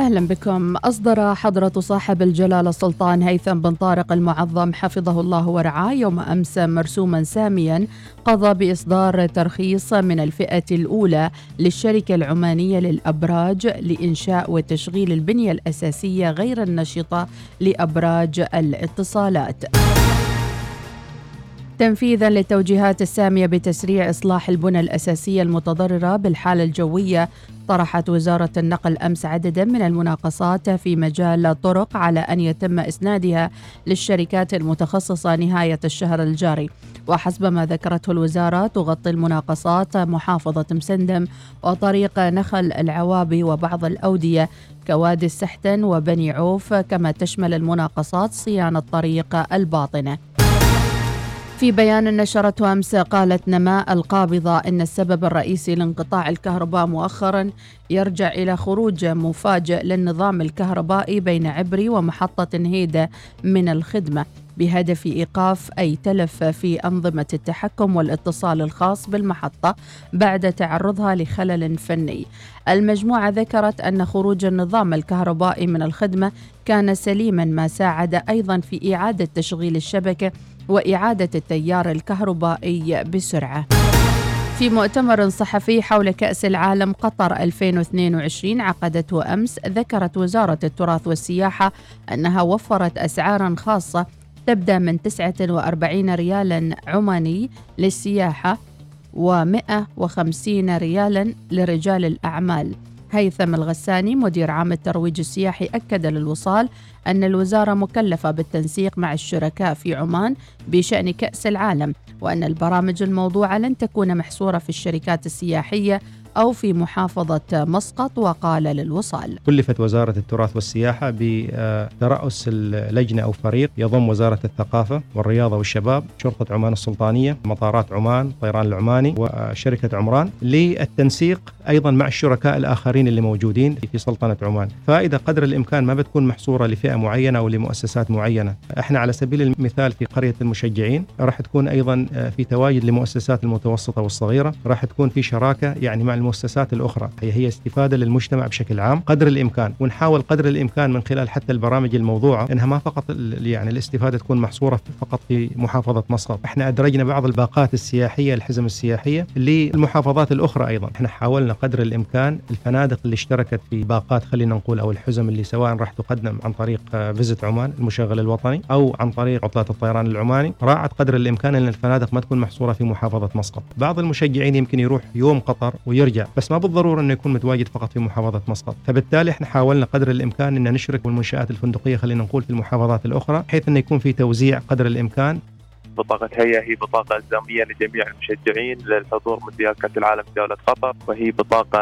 أهلا بكم أصدر حضرة صاحب الجلالة السلطان هيثم بن طارق المعظم حفظه الله ورعاه يوم أمس مرسوما ساميا قضى بإصدار ترخيص من الفئة الأولى للشركة العمانية للأبراج لإنشاء وتشغيل البنية الأساسية غير النشطة لأبراج الاتصالات. تنفيذا للتوجيهات السامية بتسريع إصلاح البنى الأساسية المتضررة بالحالة الجوية. طرحت وزارة النقل أمس عددا من المناقصات في مجال الطرق على أن يتم إسنادها للشركات المتخصصة نهاية الشهر الجاري. وحسب ما ذكرته الوزارة تغطي المناقصات محافظة مسندم وطريق نخل العوابي وبعض الأودية كوادي السحتن وبني عوف كما تشمل المناقصات صيانة طريق الباطنة. في بيان نشرته أمس قالت نماء القابضة إن السبب الرئيسي لانقطاع الكهرباء مؤخرا يرجع إلى خروج مفاجئ للنظام الكهربائي بين عبري ومحطة هيدا من الخدمة بهدف إيقاف أي تلف في أنظمة التحكم والاتصال الخاص بالمحطة بعد تعرضها لخلل فني. المجموعة ذكرت أن خروج النظام الكهربائي من الخدمة كان سليما ما ساعد أيضا في إعادة تشغيل الشبكة وإعادة التيار الكهربائي بسرعة. في مؤتمر صحفي حول كأس العالم قطر 2022 عقدته أمس ذكرت وزارة التراث والسياحة أنها وفرت أسعارا خاصة تبدأ من 49 ريالا عماني للسياحة و150 ريالا لرجال الأعمال هيثم الغساني مدير عام الترويج السياحي أكد للوصال أن الوزارة مكلفة بالتنسيق مع الشركاء في عمان بشأن كأس العالم وأن البرامج الموضوعة لن تكون محصورة في الشركات السياحية أو في محافظة مسقط وقال للوصال. كلفت وزارة التراث والسياحة بترأس اللجنة أو فريق يضم وزارة الثقافة والرياضة والشباب شرطة عمان السلطانية مطارات عمان طيران العماني وشركة عمران للتنسيق أيضا مع الشركاء الآخرين اللي موجودين في سلطنة عمان. فإذا قدر الإمكان ما بتكون محصورة لفئة معينة أو لمؤسسات معينة. إحنا على سبيل المثال في قرية المشجعين راح تكون أيضا في تواجد لمؤسسات المتوسطة والصغيرة راح تكون في شراكة يعني مع المؤسسات الأخرى. هي هي استفادة للمجتمع بشكل عام قدر الإمكان ونحاول قدر الإمكان من خلال حتى البرامج الموضوعة إنها ما فقط يعني الاستفادة تكون محصورة فقط في محافظة مسقط إحنا أدرجنا بعض الباقات السياحية الحزم السياحية للمحافظات الأخرى أيضا. إحنا حاولنا قدر الإمكان الفنادق اللي اشتركت في باقات خلينا نقول أو الحزم اللي سواء راح تقدم عن طريق فيزت عمان المشغل الوطني أو عن طريق عطلات الطيران العماني راعت قدر الإمكان أن الفنادق ما تكون محصورة في محافظة مسقط بعض المشجعين يمكن يروح يوم قطر ويرجع بس ما بالضرورة إنه يكون متواجد فقط في محافظة مسقط. فبالتالي إحنا حاولنا قدر الإمكان ان نشرك بالمنشآت الفندقية خلينا نقول في المحافظات الأخرى بحيث إنه يكون في توزيع قدر الإمكان بطاقة هي هي بطاقة إلزامية لجميع المشجعين للحضور مونديال كأس العالم في دولة قطر وهي بطاقة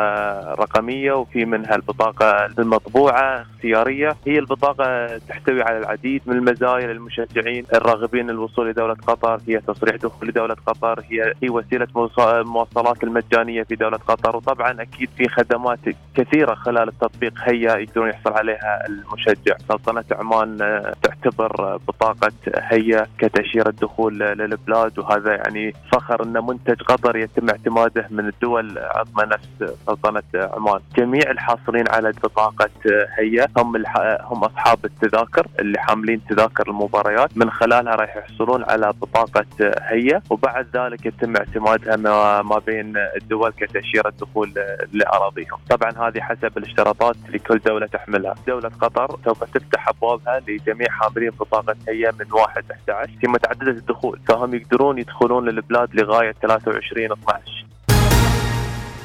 رقمية وفي منها البطاقة المطبوعة اختيارية. هي البطاقة تحتوي على العديد من المزايا للمشجعين الراغبين للوصول لدولة قطر. هي تصريح دخول لدولة قطر هي هي وسيلة المواصلات المجانية في دولة قطر. وطبعا أكيد في خدمات كثيرة خلال التطبيق هيا يقدرون يحصل عليها المشجع. سلطنة عمان تعتبر بطاقة هيا كتأشيرة دخول الدخول للبلاد وهذا يعني فخر ان منتج قطر يتم اعتماده من الدول عظمى نفس سلطنة عمان. جميع الحاصلين على بطاقه هيا هم هم أصحاب التذاكر اللي حاملين تذاكر المباريات من خلالها راح يحصلون على بطاقه هيا وبعد ذلك يتم اعتمادها ما بين الدول كتأشيرة دخول لأراضيهم. طبعا هذه حسب الاشتراطات لكل دولة تحملها. دولة قطر سوف تفتح أبوابها لجميع حاملين بطاقه هيا من 1 11 في متعددة الدخول فهم يقدرون يدخلون للبلاد لغاية 23 12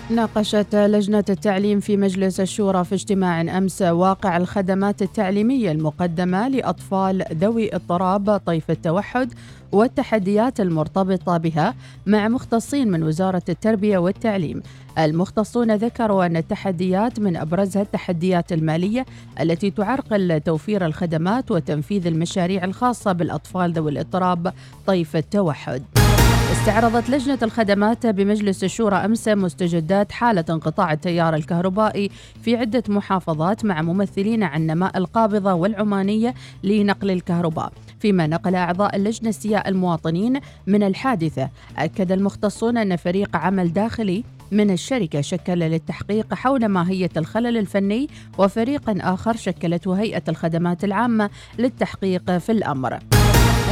ناقشت لجنة التعليم في مجلس الشورى في اجتماع أمس واقع الخدمات التعليمية المقدمة لأطفال ذوي اضطراب طيف التوحد والتحديات المرتبطة بها مع مختصين من وزارة التربية والتعليم. المختصون ذكروا أن التحديات من أبرزها التحديات المالية التي تعرقل توفير الخدمات وتنفيذ المشاريع الخاصة بالأطفال ذوي الاضطراب طيف التوحد. استعرضت لجنة الخدمات بمجلس الشورى أمس مستجدات حالة انقطاع التيار الكهربائي في عدة محافظات مع ممثلين عن نماء القابضة والعمانية لنقل الكهرباء. فيما نقل أعضاء اللجنة استياء المواطنين من الحادثة. أكد المختصون أن فريق عمل داخلي من الشركة شكل للتحقيق حول ماهية الخلل الفني وفريق آخر شكلته هيئة الخدمات العامة للتحقيق في الأمر.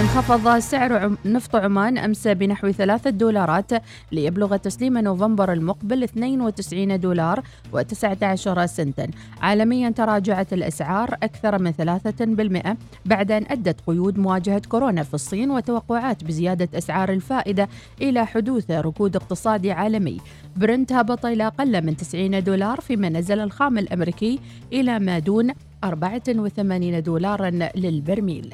انخفض سعر نفط عمان أمس بنحو ثلاثة دولارات ليبلغ تسليم نوفمبر المقبل 92 دولار و19 سنتا. عالميا تراجعت الأسعار أكثر من ثلاثة بالمئة بعد أن أدت قيود مواجهة كورونا في الصين وتوقعات بزيادة أسعار الفائدة إلى حدوث ركود اقتصادي عالمي. برنت هبط إلى أقل من 90 دولار فيما نزل الخام الأمريكي إلى ما دون 84 دولارا للبرميل.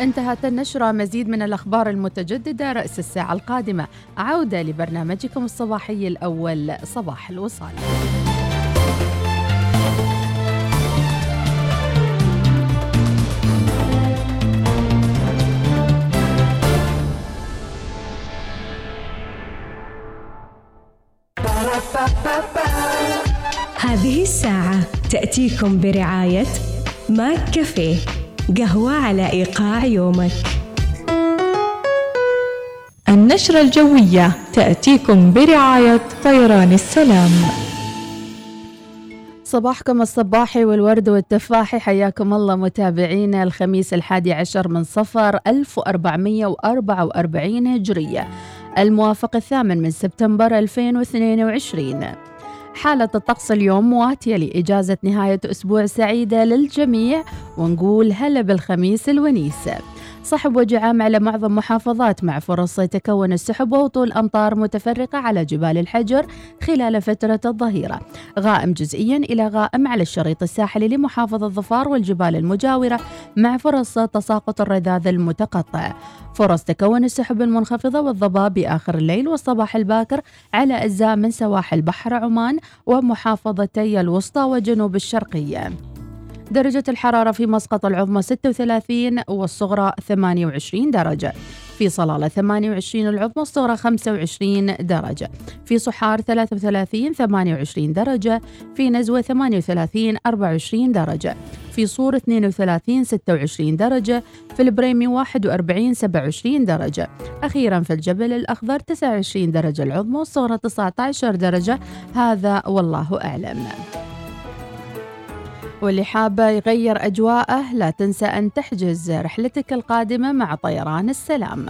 انتهت النشرة. مزيد من الأخبار المتجددة رأس الساعة القادمة. عودة لبرنامجكم الصباحي الأول صباح الوصال. هذه الساعة تأتيكم برعاية ماك كافيه. قهوة على إيقاع يومك. النشرة الجوية تأتيكم برعاية طيران السلام. صباحكم الصباحي والورد والتفاحي. حياكم الله متابعينا. الخميس الحادي عشر من صفر 1444 هجرية. الموافق الثامن من سبتمبر 2022 حالة الطقس اليوم مواتية لإجازة نهاية أسبوع سعيدة للجميع ونقول هلا بالخميس الونيس. صحب وجعام على معظم محافظات مع فرص تكون السحب وهطول أمطار متفرقة على جبال الحجر خلال فترة الظهيرة. غائم جزئيا إلى غائم على الشريط الساحلي لمحافظة ظفار والجبال المجاورة مع فرص تساقط الرذاذ المتقطع. فرص تكون السحب المنخفضة والضباب بآخر الليل والصباح الباكر على أجزاء من سواحل بحر عمان ومحافظتي الوسطى وجنوب الشرقية. درجة الحرارة في مسقط العظمى 36 والصغرى 28 درجة. في صلالة 28 العظمى الصغرى 25 درجة. في صحار 33 28 درجة. في نزوة 38 24 درجة. في صور 32 26 درجة. في البريمي 41 27 درجة. أخيرا في الجبل الأخضر 29 درجة. العظمى والصغرى 19 درجة. هذا والله أعلم. واللي حابة يغير أجواءه لا تنسى أن تحجز رحلتك القادمة مع طيران السلام.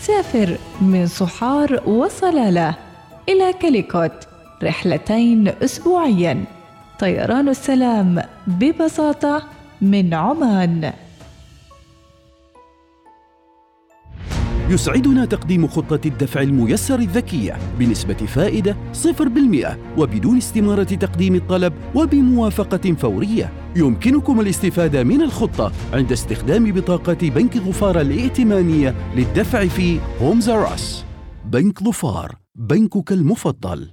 سافر من صحار وصلالة إلى كاليكوت رحلتين أسبوعيا. طيران السلام ببساطة من عمان. يسعدنا تقديم خطة الدفع الميسر الذكية بنسبة فائدة 0% وبدون استمارة تقديم الطلب وبموافقة فورية. يمكنكم الاستفادة من الخطة عند استخدام بطاقة بنك ظفار الائتمانية للدفع في هومز راس. بنك ظفار، بنكك المفضل.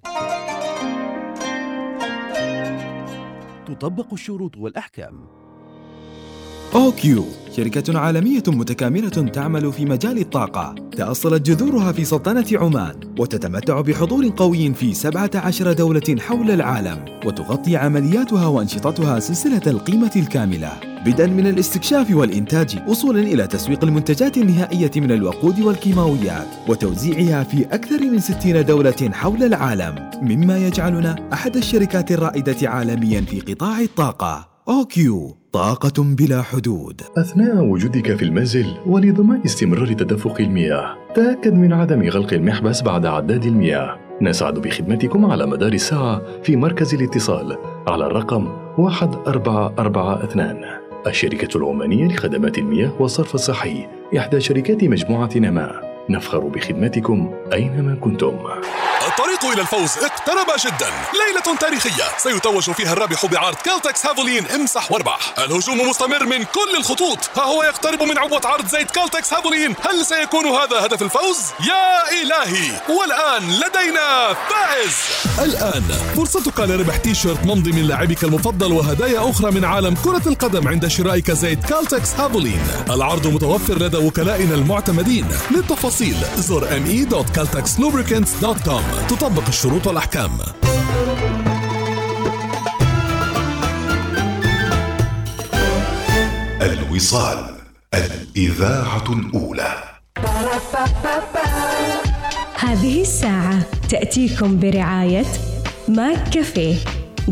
تطبق الشروط والأحكام. أوكيو شركة عالمية متكاملة تعمل في مجال الطاقة. تأصلت جذورها في سلطنة عمان وتتمتع بحضور قوي في 17 دولة حول العالم وتغطي عملياتها وأنشطتها سلسلة القيمة الكاملة. بدءا من الاستكشاف والإنتاج وصولا إلى تسويق المنتجات النهائية من الوقود والكيماويات وتوزيعها في أكثر من 60 دولة حول العالم. مما يجعلنا أحد الشركات الرائدة عالميا في قطاع الطاقة. أوكيو طاقة بلا حدود. أثناء وجودك في المنزل ولضمان استمرار تدفق المياه. تأكد من عدم غلق المحبس بعد عداد المياه. نسعد بخدمتكم على مدار الساعة في مركز الاتصال على الرقم 1442 الشركة العمانية لخدمات المياه والصرف الصحي إحدى شركات مجموعة نماء نفخر بخدمتكم أينما كنتم. الطريق الطريق إلى الفوز. اقترب جدا. ليلة تاريخية. سيتوج فيها الرابح بعرض كالتكس هافولين امسح واربح الهجوم مستمر من كل الخطوط. ها هو يقترب من عبوة عرض زيت كالتكس هافولين. هل سيكون هذا هدف الفوز؟ يا إلهي! والآن لدينا فائز! الآن فرصتك لربح تي شيرت ممضي من لاعبك المفضل وهدايا أخرى من عالم كرة القدم عند شرائك زيت كالتكس هافولين. العرض متوفر لدى وكلائنا المعتمدين. للتفاصيل زر me.caltexlubricants.com تطبق الشروط والأحكام. الوصال الإذاعة الأولى. هذه الساعة تأتيكم برعاية ماك كافيه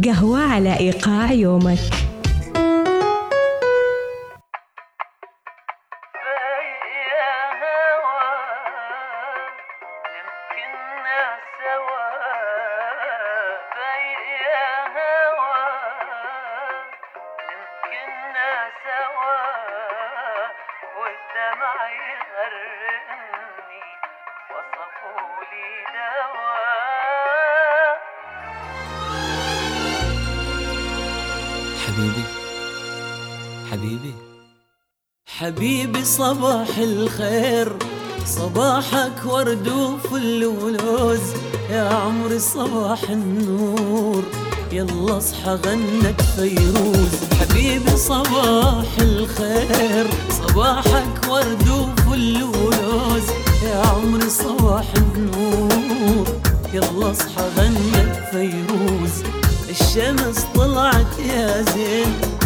قهوة على إيقاع يومك. حبيبي صباح الخير. صباحك ورد وفل ولوز. يا عمري صباح النور. يلا اصحى غنت فيروز. حبيبي صباح الخير. صباحك ورد وفل ولوز. يا عمري صباح النور. يلا اصحى غنت فيروز. الشمس طلعت يا زين.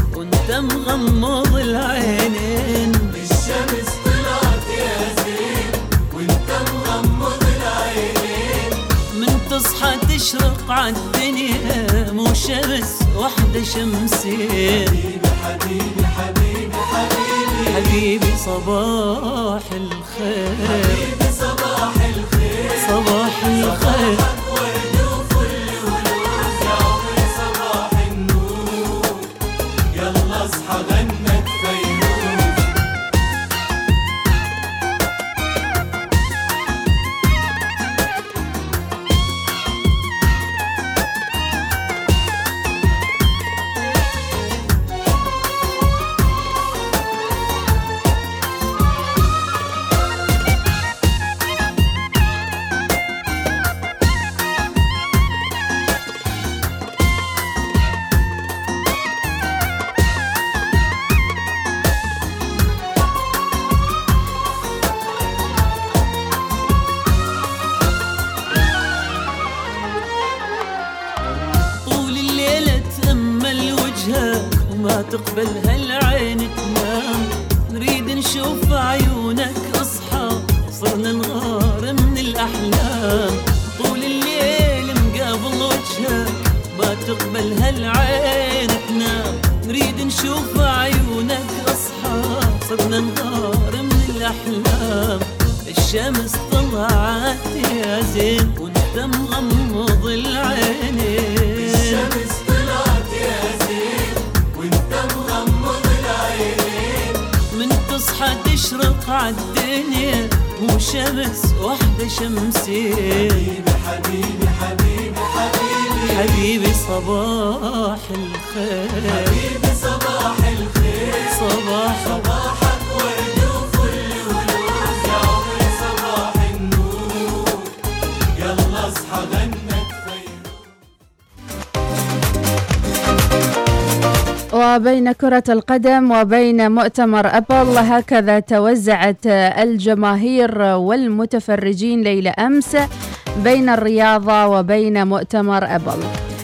وانت مغمض العينين. الشمس طلعت يا زين وانت مغمض العينين. من تصحى تشرق عالدنيا مو شمس واحدة شمسين. حبيبي حبيبي حبيبي. حبيبي صباح الخير. حبيبي صباح الخير. صباح الخير. وبين كرة القدم وبين مؤتمر أبل هكذا توزعت الجماهير والمتفرجين ليلة أمس بين الرياضة وبين مؤتمر أبل.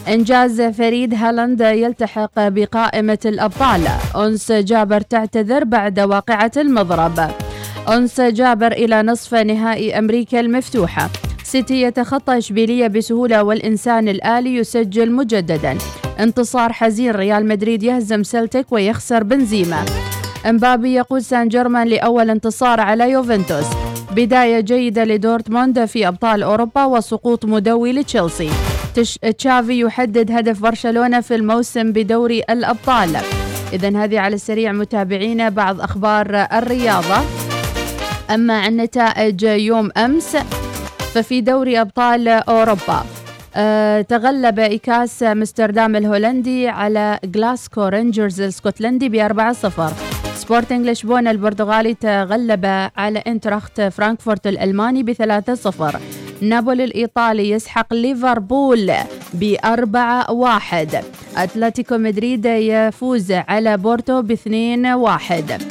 إنجاز فريد هالاند يلتحق بقائمة الأبطال. أنس جابر تعتذر بعد واقعة المضرب. أنس جابر إلى نصف نهائي أمريكا المفتوحة. سيتي يتخطى إشبيلية بسهولة والإنسان الآلي يسجل مجددا. انتصار حزين ريال مدريد يهزم سلتك ويخسر بنزيما. امبابي يقود سان جيرمان لأول انتصار على يوفنتوس. بداية جيدة لدورتموند في أبطال أوروبا وسقوط مدوي لتشيلسي. تش... تشافي يحدد هدف برشلونة في الموسم بدوري الأبطال. إذا هذه على السريع متابعينا بعض أخبار الرياضة. أما عن نتائج يوم أمس ففي دوري أبطال أوروبا. آه، تغلب أياكس أمستردام الهولندي على جلاسكو رينجرز الاسكتلندي ب 4-0 سبورتنج لشبونة البرتغالي تغلب على إنتراخت فرانكفورت الألماني ب 3-0 نابولي الإيطالي يسحق ليفربول بأربعة واحد. أتلتيكو مدريد يفوز على بورتو باثنين واحد.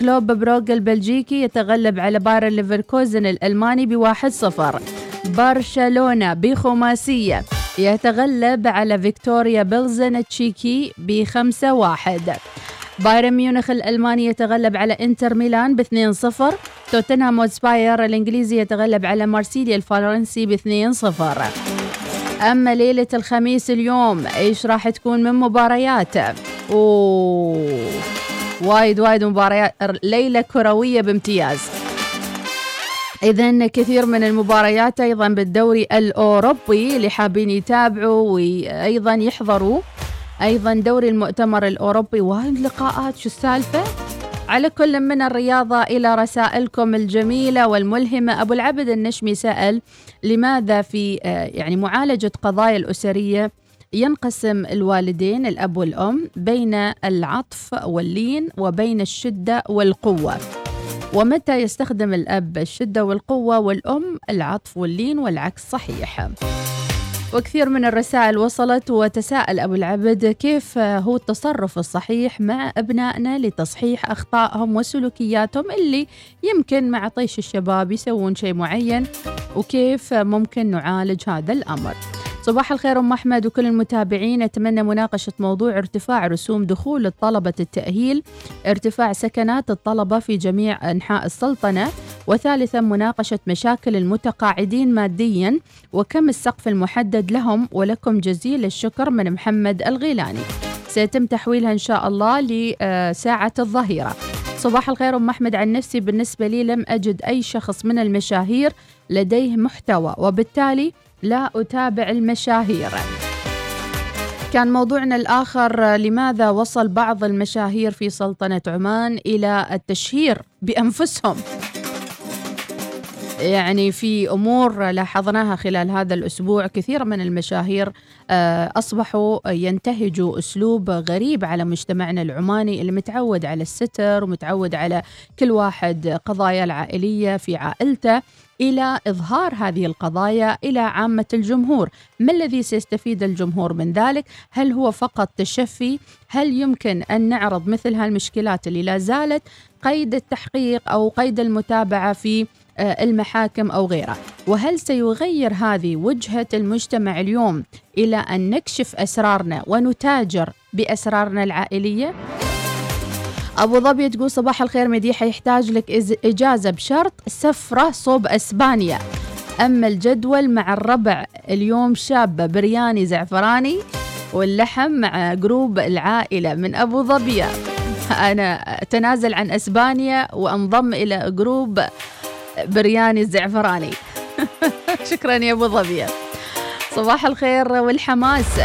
كلوب بروغ البلجيكي يتغلب على باير ليفركوزن الألماني بواحد صفر. برشلونة بخماسية يتغلب على فيكتوريا بيلزن التشيكي بخمسة واحد. بايرن ميونخ الألماني يتغلب على إنتر ميلان ب 2-0 توتنهام وسباير الإنجليزي يتغلب على مارسيليا الفرنسي ب 2-0 أما ليلة الخميس اليوم إيش راح تكون من مباريات؟ وايد وايد مباريات ليلة كروية بامتياز. إذا كثير من المباريات أيضا بالدوري الأوروبي اللي حابين يتابعوا وأيضا يحضروا. أيضا دوري المؤتمر الأوروبي وايد لقاءات شو السالفة؟ على كل من الرياضة إلى رسائلكم الجميلة والملهمة. أبو العبد النشمي سأل لماذا في آه، يعني معالجة قضايا الأسرية ينقسم الوالدين الأب والأم بين العطف واللين وبين الشدة والقوة؟ ومتى يستخدم الأب الشدة والقوة والأم العطف واللين؟ والعكس صحيح. وكثير من الرسائل وصلت وتساءل أبو العبد كيف هو التصرف الصحيح مع أبنائنا لتصحيح أخطائهم وسلوكياتهم اللي يمكن مع طيش الشباب يسوون شيء معين وكيف ممكن نعالج هذا الأمر. صباح الخير أم أحمد وكل المتابعين. أتمنى مناقشة موضوع ارتفاع رسوم دخول الطلبه التأهيل ارتفاع سكنات الطلبة في جميع أنحاء السلطنة وثالثا مناقشة مشاكل المتقاعدين ماديا وكم السقف المحدد لهم ولكم جزيل الشكر من محمد الغيلاني. سيتم تحويلها إن شاء الله لساعة الظهيرة. صباح الخير أم أحمد عن نفسي بالنسبة لي لم أجد أي شخص من المشاهير لديه محتوى وبالتالي لا أتابع المشاهير. كان موضوعنا الآخر لماذا وصل بعض المشاهير في سلطنة عمان إلى التشهير بأنفسهم؟ يعني في أمور لاحظناها خلال هذا الأسبوع كثير من المشاهير آه، أصبحوا ينتهجوا أسلوب غريب على مجتمعنا العماني اللي متعود على الستر ومتعود على كل واحد قضايا العائلية في عائلته إلى إظهار هذه القضايا إلى عامة الجمهور، ما الذي سيستفيد الجمهور من ذلك؟ هل هو فقط تشفي؟ هل يمكن أن نعرض مثل هالمشكلات اللي لا زالت قيد التحقيق أو قيد المتابعة في المحاكم أو غيرها. وهل سيغير هذه وجهة المجتمع اليوم إلى أن نكشف أسرارنا ونتاجر بأسرارنا العائلية؟ أبو ظبي تقول صباح الخير مديحه يحتاج لك إجازة بشرط سفرة صوب إسبانيا. أما الجدول مع الربع اليوم شابة برياني زعفراني واللحم مع group العائلة من أبو ظبي. أنا أتنازل عن إسبانيا وأنضم إلى group برياني الزعفراني شكرا يا أبو ظبي صباح الخير والحماس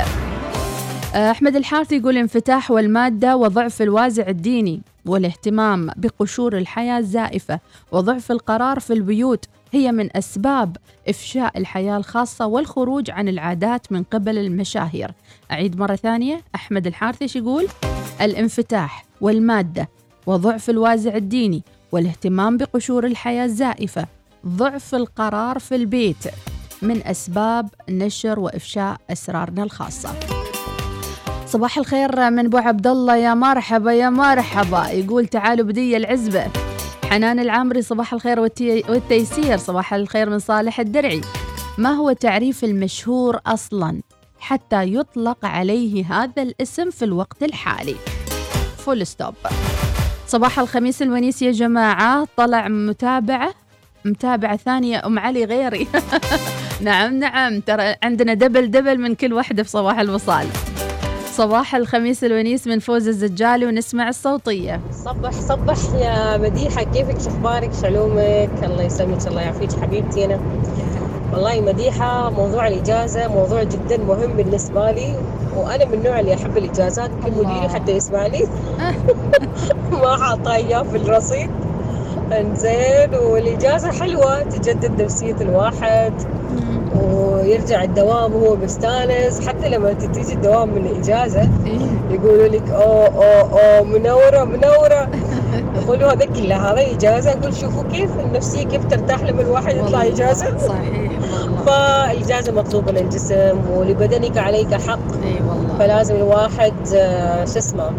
أحمد الحارثي يقول انفتاح والمادة وضعف الوازع الديني والاهتمام بقشور الحياة الزائفة وضعف القرار في البيوت هي من أسباب إفشاء الحياة الخاصة والخروج عن العادات من قبل المشاهير. أعيد مرة ثانية أحمد الحارثي يقول؟ الانفتاح والمادة وضعف الوازع الديني والاهتمام بقشور الحياة الزائفة ضعف القرار في البيت من أسباب نشر وإفشاء أسرارنا الخاصة. صباح الخير من أبو عبد الله يا مرحبا يا مرحبا. يقول تعالوا بدي العزبة. حنان العامري صباح الخير والتيسير. صباح الخير من صالح الدرعي. ما هو تعريف المشهور أصلا؟ حتى يطلق عليه هذا الاسم في الوقت الحالي. full stop صباح الخميس الونيس يا جماعة. طلع متابعة متابعة ثانية أم علي غيري. نعم نعم. ترى عندنا double double من كل واحدة في صباح الوصال. صباح الخميس الونيس من فوز الزجالي ونسمع الصوتية. صبح صبح يا مديحة. كيفك؟ شخبارك شلومك؟ الله يسلمك الله يعافيك حبيبتي أنا. والله مديحة موضوع الإجازة موضوع جدا مهم بالنسبة لي وأنا من النوع اللي أحب الإجازات كل مديري حتى يسمع لي ما حاطة إياه في الرصيد. إنزين والإجازة حلوة تجدد نفسية الواحد ويرجع الدوام وهو مستانس. حتى لما تيجي الدوام من الإجازة يقولوا لك أوه أوه أوه منورة منورة. يقولوا هذا كله هذا إجازة أقول شوفوا كيف النفسية كيف ترتاح لما الواحد يطلع إجازة. صحيح فالإجازة مطلوبة للجسم ولبدنك عليك حق. إي والله. فلازم الواحد آه، شو اسمه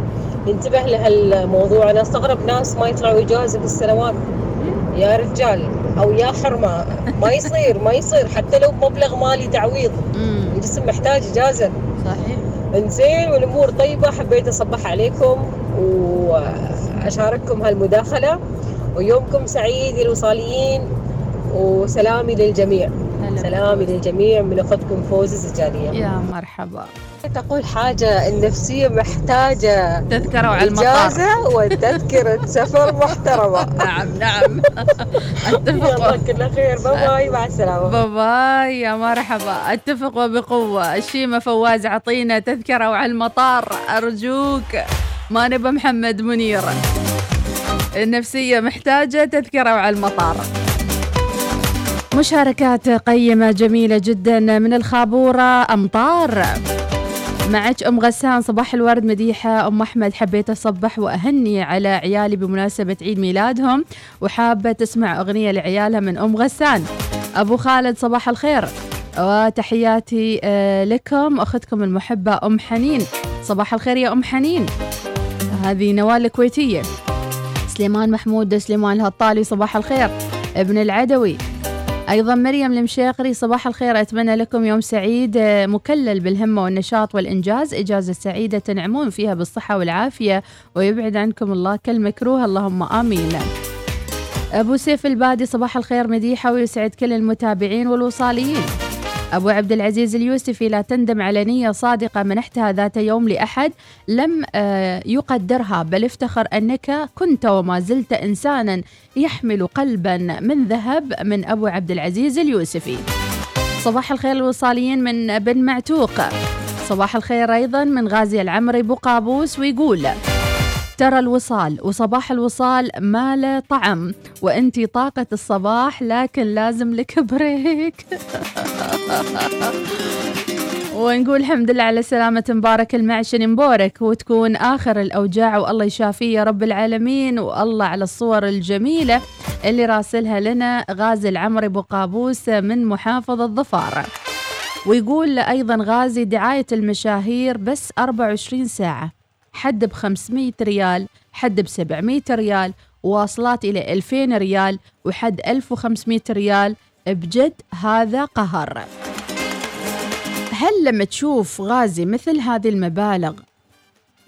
ينتبه لهالموضوع. أنا أستغرب ناس ما يطلعوا إجازة بالسنوات. يا رجال أو يا حرمه ما يصير ما يصير. حتى لو بمبلغ مالي تعويض. الجسم محتاج إجازة. صحيح. إنزين والأمور طيبة. حبيت أصبح عليكم. وأشارككم هالمداخلة. ويومكم سعيد الوصاليين وسلامي للجميع. سلامي للجميع من اختكم فوزي الزجاجية. يا مرحبا. تقول حاجة النفسية محتاجة تذكرة على المطار. إجازة وتذكرة سفر محترمة. نعم نعم. يلا كل خير. bye bye مع السلامة. باي باي يا مرحبا. أتفق وبقوة. الشيمة فواز عطينا تذكرة وعلى المطار. أرجوك. ما نبى محمد منير. النفسية محتاجة تذكرة وعلى المطار. مشاركات قيمة جميلة جدا من الخابورة أمطار. معك أم غسان صباح الورد مديحة. أم أحمد حبيت أصبح وأهني على عيالي بمناسبة عيد ميلادهم وحابة تسمع أغنية لعيالها من أم غسان. أبو خالد صباح الخير. وتحياتي آه، لكم أختكم المحبة أم حنين. صباح الخير يا أم حنين. هذه نوال الكويتية. سليمان محمود سليمان الهطالي صباح الخير. ابن العدوي. أيضا مريم المشيخري صباح الخير. أتمنى لكم يوم سعيد آه، مكلل بالهمة والنشاط والإنجاز. إجازة سعيدة تنعمون فيها بالصحة والعافية ويبعد عنكم الله كل مكروه اللهم آمين. أبو سيف البادي صباح الخير. مديحة ويسعد كل المتابعين والوصاليين. أبو عبد العزيز اليوسفي لا تندم على نية صادقة منحتها ذات يوم لأحد لم آه، يقدرها بل افتخر أنك كنت وما زلت إنسانا يحمل قلبا من ذهب من أبو عبد العزيز اليوسفي. صباح الخير الوصاليين من بن معتوق. صباح الخير أيضا من غازي العمري بقابوس ويقول ترى الوصال وصباح الوصال ما له طعم وانتي طاقة الصباح لكن لازم لك بريك. ونقول الحمد لله على سلامة مبارك المعشن مبارك وتكون آخر الأوجاع والله يشافيه يا رب العالمين والله على الصور الجميلة اللي راسلها لنا غازي العمري بقابوس من محافظة ظفار. ويقول أيضا غازي دعاية المشاهير بس 24 ساعة. حد ب 500 ريال حد ب 700 ريال واصلات إلى 2000 ريال وحد 1500 ريال بجد هذا قهر. هل لما تشوف غازي مثل هذه المبالغ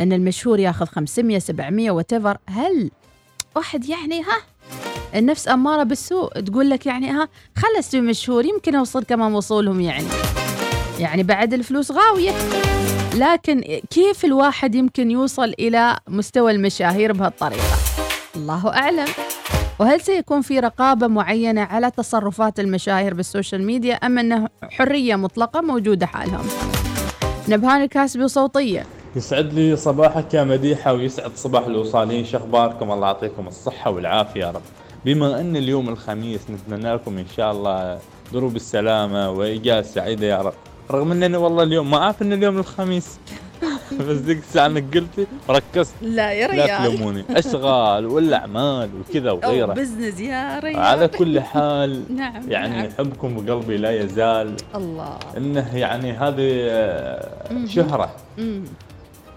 إن المشهور ياخذ 500 700 وتفر هل واحد يعني ها؟ النفس أمارة بالسوء تقول لك يعني ها خل مشهور يمكن أوصل كمان وصولهم يعني. يعني بعد الفلوس غاوية. لكن كيف الواحد يمكن يوصل إلى مستوى المشاهير بهالطريقة؟ الله أعلم. وهل سيكون في رقابة معينة على تصرفات المشاهير بال social media أم أنه حرية مطلقة موجودة حالهم؟ نبهان الكاسبي وصوتية يسعد لي صباحك يا مديحة ويسعد صباح الوصالين. شخباركم الله يعطيكم الصحة والعافية يا رب. بما أن اليوم الخميس نتمنى لكم إن شاء الله دروب السلامة وإجازة سعيدة يا رب. رغم أنني والله اليوم ما أعرف أن اليوم الخميس. بس ديك الساعة إنك قلتي ركزت. لا يا لا ريال. تلوموني. أشغال والاعمال وكذا أو وغيره. business يا ريال. على كل حال نعم يعني نعم. حبكم بقلبي لا يزال. الله. إنه يعني هذه آه، مم. مم.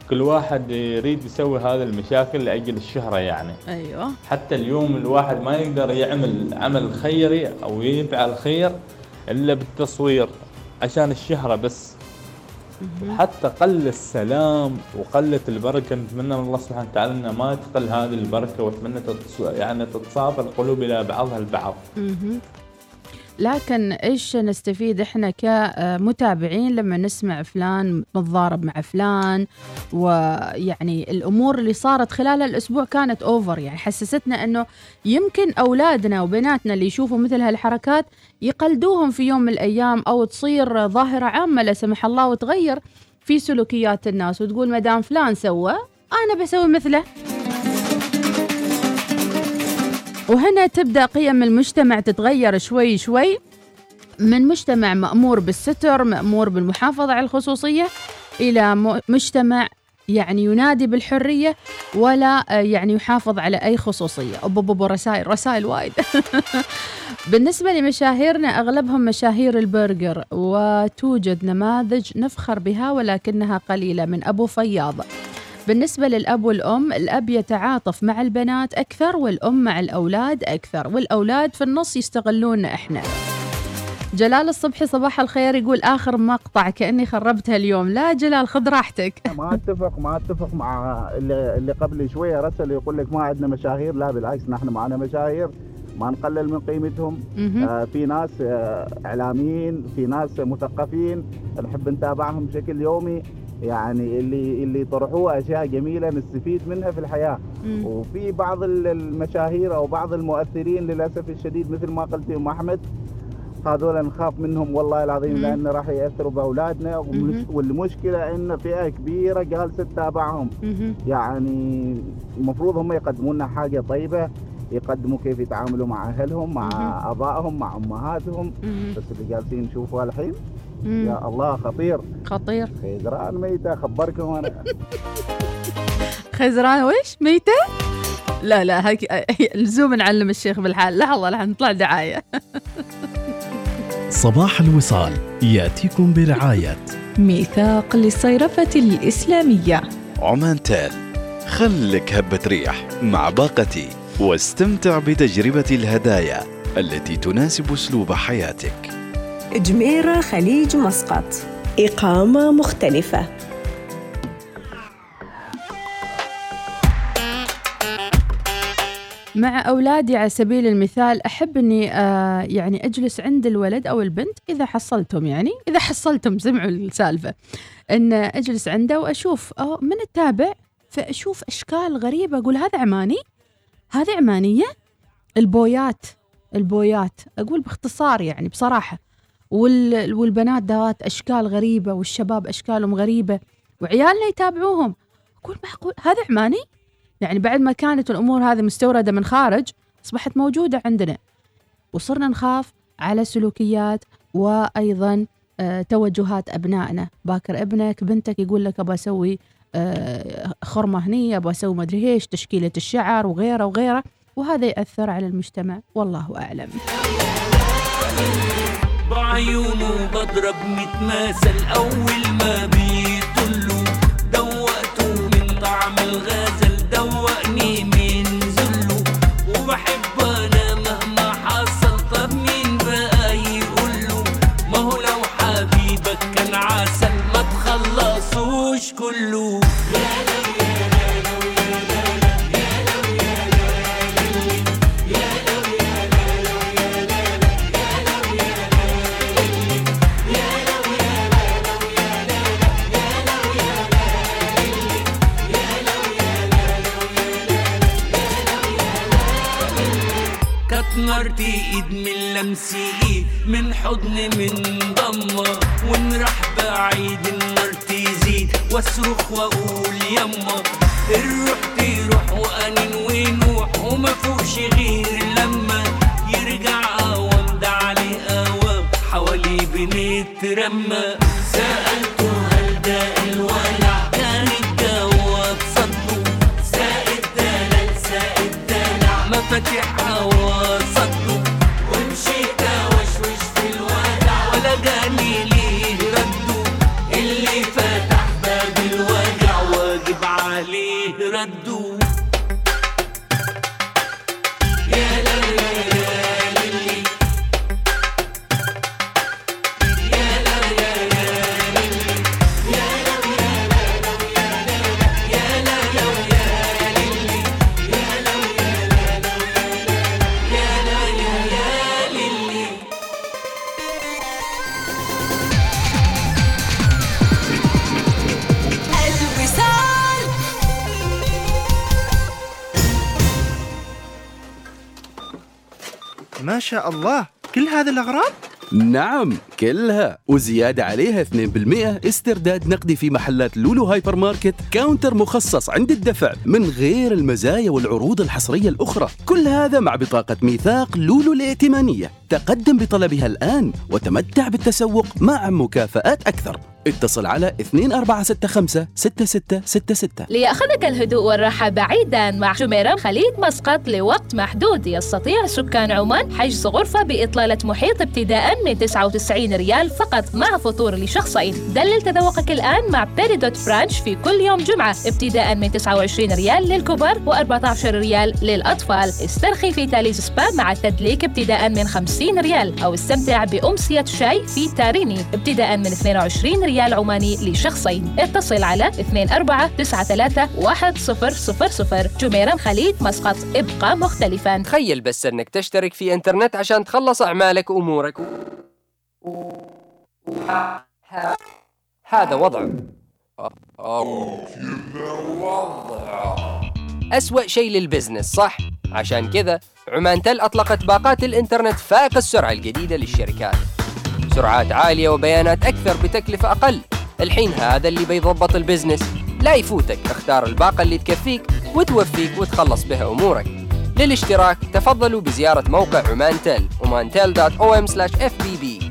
كل واحد يريد يسوي هذا المشاكل لأجل الشهرة يعني. أيوه. حتى اليوم الواحد ما يقدر يعمل عمل خيري أو يفعل خير إلا بالتصوير. عشان الشهرة بس. حتى قل السلام وقلت البركة نتمنى من الله سبحانه وتعالى أن ما تقل هذه البركة وأتمنى تتص... يعني تتصافى القلوب إلى بعضها البعض. لكن إيش نستفيد إحنا كمتابعين لما نسمع فلان متضارب مع فلان؟ ويعني الأمور اللي صارت خلال الأسبوع كانت اوفر يعني حسستنا إنه يمكن أولادنا وبناتنا اللي يشوفوا مثل هالحركات يقلدوهم في يوم من الأيام أو تصير ظاهرة عامة لا سمح الله وتغير في سلوكيات الناس وتقول ما دام فلان سوى أنا بسوي مثله. وهنا تبدأ قيم المجتمع تتغير شوي شوي. من مجتمع مأمور بالستر مأمور بالمحافظة على الخصوصية إلى مجتمع يعني ينادي بالحرية ولا آه، يعني يحافظ على أي خصوصية. أبو رسائل رسائل وايد. بالنسبة لمشاهيرنا أغلبهم مشاهير البرجر وتوجد نماذج نفخر بها ولكنها قليلة من أبو فياض. بالنسبة للأب والأم الأب يتعاطف مع البنات أكثر والأم مع الأولاد أكثر والأولاد في النص يستغلوننا إحنا. جلال الصبحي صباح الخير يقول آخر مقطع كأني خربتها اليوم. لا جلال خذ راحتك. ما أتفق ما أتفق مع اللي, اللي قبل شوية رسل يقول لك ما عندنا مشاهير. لا بالعكس نحن معنا مشاهير ما نقلل من قيمتهم. آه في ناس آه إعلاميين في ناس مثقفين. نحب نتابعهم بشكل يومي. يعني اللي اللي يطرحوه أشياء جميلة نستفيد منها في الحياة مم. وفي بعض ال- المشاهير أو بعض المؤثرين للأسف الشديد مثل ما قلت أم أحمد هذول نخاف منهم والله العظيم مم. لأن راح يأثروا بأولادنا. والمشكلة إن فئة كبيرة جالسة تتابعهم. يعني المفروض هم يقدموا لنا حاجة طيبة يقدموا كيف يتعاملوا مع أهلهم مع. آبائهم مع أمهاتهم. بس اللي جالسين نشوفها الحين مم. يا الله خطير. خطير. خيزران ميتة اخبركم أنا. خزران وش؟ ميتة؟ لا لا هيك لزوم نعلم الشيخ بالحال. لحظة لحظة نطلع دعاية. صباح الوصال يأتيكم برعاية. ميثاق للصيرفة الإسلامية. عمان تال خلك هبة ريح مع باقتي واستمتع بتجربة الهدايا التي تناسب أسلوب حياتك. جميرة خليج مسقط. إقامة مختلفة. مع أولادي على سبيل المثال أحب أني آه يعني أجلس عند الولد أو البنت إذا حصلتهم يعني إذا حصلتم سمعوا السالفة. أن أجلس عنده وأشوف أو من التابع؟ فأشوف أشكال غريبة أقول هذا عماني؟ هذه عمانية؟ البويات البويات. أقول باختصار يعني بصراحة. والبنات ذات أشكال غريبة والشباب أشكالهم غريبة وعيالنا يتابعوهم. أقول معقول هذا عماني؟ يعني بعد ما كانت الأمور هذه مستوردة من خارج أصبحت موجودة عندنا. وصرنا نخاف على سلوكيات وأيضا آه، توجهات أبنائنا. باكر ابنك بنتك يقول لك أبغى أسوي آه، خرمة هني أبغى أسوي مدري إيش تشكيلة الشعر وغيره وغيره. وهذا يأثر على المجتمع والله أعلم. بعيونه بضرب متماثل أول ما بيطلوا دوقته من طعم الغزل دوقني من ذله. وبحب أنا مهما حصل طب مين بقى يقوله؟ ما هو لو حبيبك كان عسل ما تخلصوش كله. من حضن من ضمة ونروح بعيد النار تزيد واصرخ وأقول يما الروح تروح وأنين ونوح. وما فوقش غير لما يرجع قوام ده عليه قوام حواليه بنترمى. سألته هل ده الولع؟ كان الجواب صدقه سائد دلال سائد دلع. مفاتيحها وصدقه ومشيت عليه شاء الله. كل هذه الأغراض؟ نعم كلها. وزيادة عليها 2% استرداد نقدي في محلات لولو هايبر ماركت counter مخصص عند الدفع من غير المزايا والعروض الحصرية الأخرى. كل هذا مع بطاقة ميثاق لولو الائتمانية. تقدم بطلبها الآن وتمتع بالتسوق مع مكافآت أكثر. اتصل على 2465 6666 ليأخذك الهدوء والراحة بعيدا مع جميرة خليج مسقط لوقت محدود. يستطيع سكان عمان حجز غرفة بإطلالة محيط ابتداء من 99 ريال فقط مع فطور لشخصين. دلل تذوقك الآن مع بيريدوت brunch في كل يوم جمعة ابتداء من 29 ريال للكبار و14 ريال للأطفال. استرخي في تاليز سبا مع التدليك ابتداء من 50 ريال أو استمتع بأمسية شاي في تاريني ابتداء من 22 ريال عماني لشخصين. اتصل على 2493 جميرة خليج مسقط ابقى مختلفا. تخيل بس إنك تشترك في إنترنت عشان تخلص أعمالك وأمورك. هذا وضع. أسوأ شيء لل business صح؟ عشان كذا عمان تل أطلقت باقات الإنترنت فائق السرعة الجديدة للشركات. سرعات عالية وبيانات أكثر بتكلفة أقل. الحين هذا اللي بيضبط ال business. لا يفوتك اختار الباقة اللي تكفيك وتوفيك وتخلص بها أمورك. للاشتراك تفضلوا بزيارة موقع عمان تل omantel.om/fbb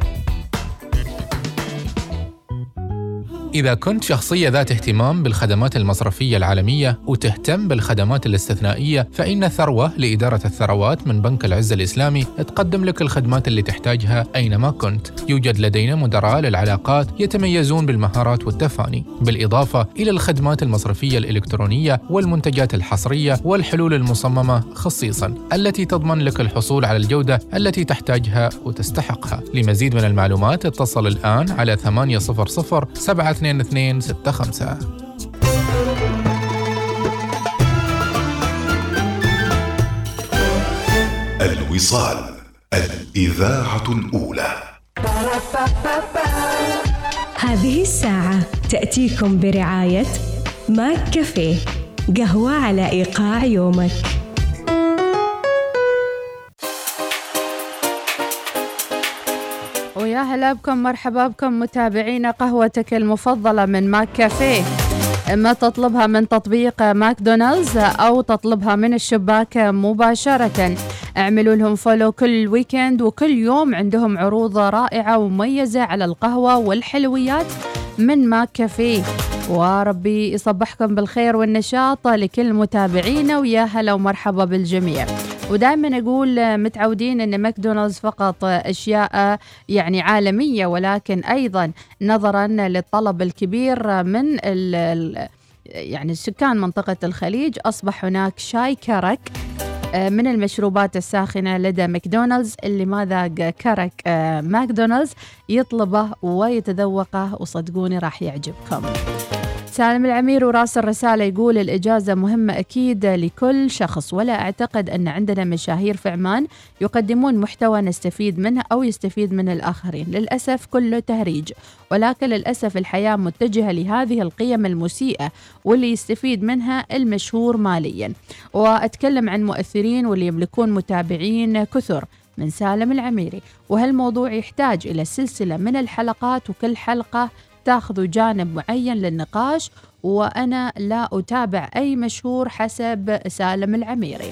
إذا كنت شخصية ذات اهتمام بالخدمات المصرفية العالمية وتهتم بالخدمات الاستثنائية فإن ثروة لإدارة الثروات من بنك العز الإسلامي تقدم لك الخدمات اللي تحتاجها أينما كنت. يوجد لدينا مدراء للعلاقات يتميزون بالمهارات والتفاني بالإضافة إلى الخدمات المصرفية الإلكترونية والمنتجات الحصرية والحلول المصممة خصيصا التي تضمن لك الحصول على الجودة التي تحتاجها وتستحقها. لمزيد من المعلومات اتصل الآن على 800 72265 الوصال الإذاعة الأولى. هذه الساعة تأتيكم برعاية ماك كافيه قهوة على إيقاع يومك. هلا بكم مرحبا بكم متابعينا قهوتك المفضلة من ماك كافيه. إما تطلبها من تطبيق ماكدونالدز أو تطلبها من الشباك مباشرة. اعملوا لهم follow كل weekend وكل يوم عندهم عروض رائعة ومميزة على القهوة والحلويات من ماك كافيه. وربي يصبحكم بالخير والنشاط لكل متابعينا ويا هلا ومرحبا بالجميع. ودائما أقول متعودين إن ماكدونالدز فقط أشياء يعني عالمية ولكن أيضا نظرا للطلب الكبير من ال يعني سكان منطقة الخليج. أصبح هناك شاي كرك آه، من المشروبات الساخنة لدى ماكدونالدز اللي ما ذاق كرك آه، ماكدونالدز يطلبه ويتذوقه وصدقوني راح يعجبكم. سالم العمير وراس الرسالة يقول الإجازة مهمة أكيد لكل شخص ولا أعتقد أن عندنا مشاهير في عمان يقدمون محتوى نستفيد منه أو يستفيد من الآخرين. للأسف كله تهريج ولكن للأسف الحياة متجهة لهذه القيم المسيئة واللي يستفيد منها المشهور ماليا. وأتكلم عن مؤثرين واللي يملكون متابعين كثر من سالم العميري. وهالموضوع يحتاج إلى سلسلة من الحلقات وكل حلقة تاخذ جانب معين للنقاش وأنا لا أتابع أي مشهور حسب سالم العميري.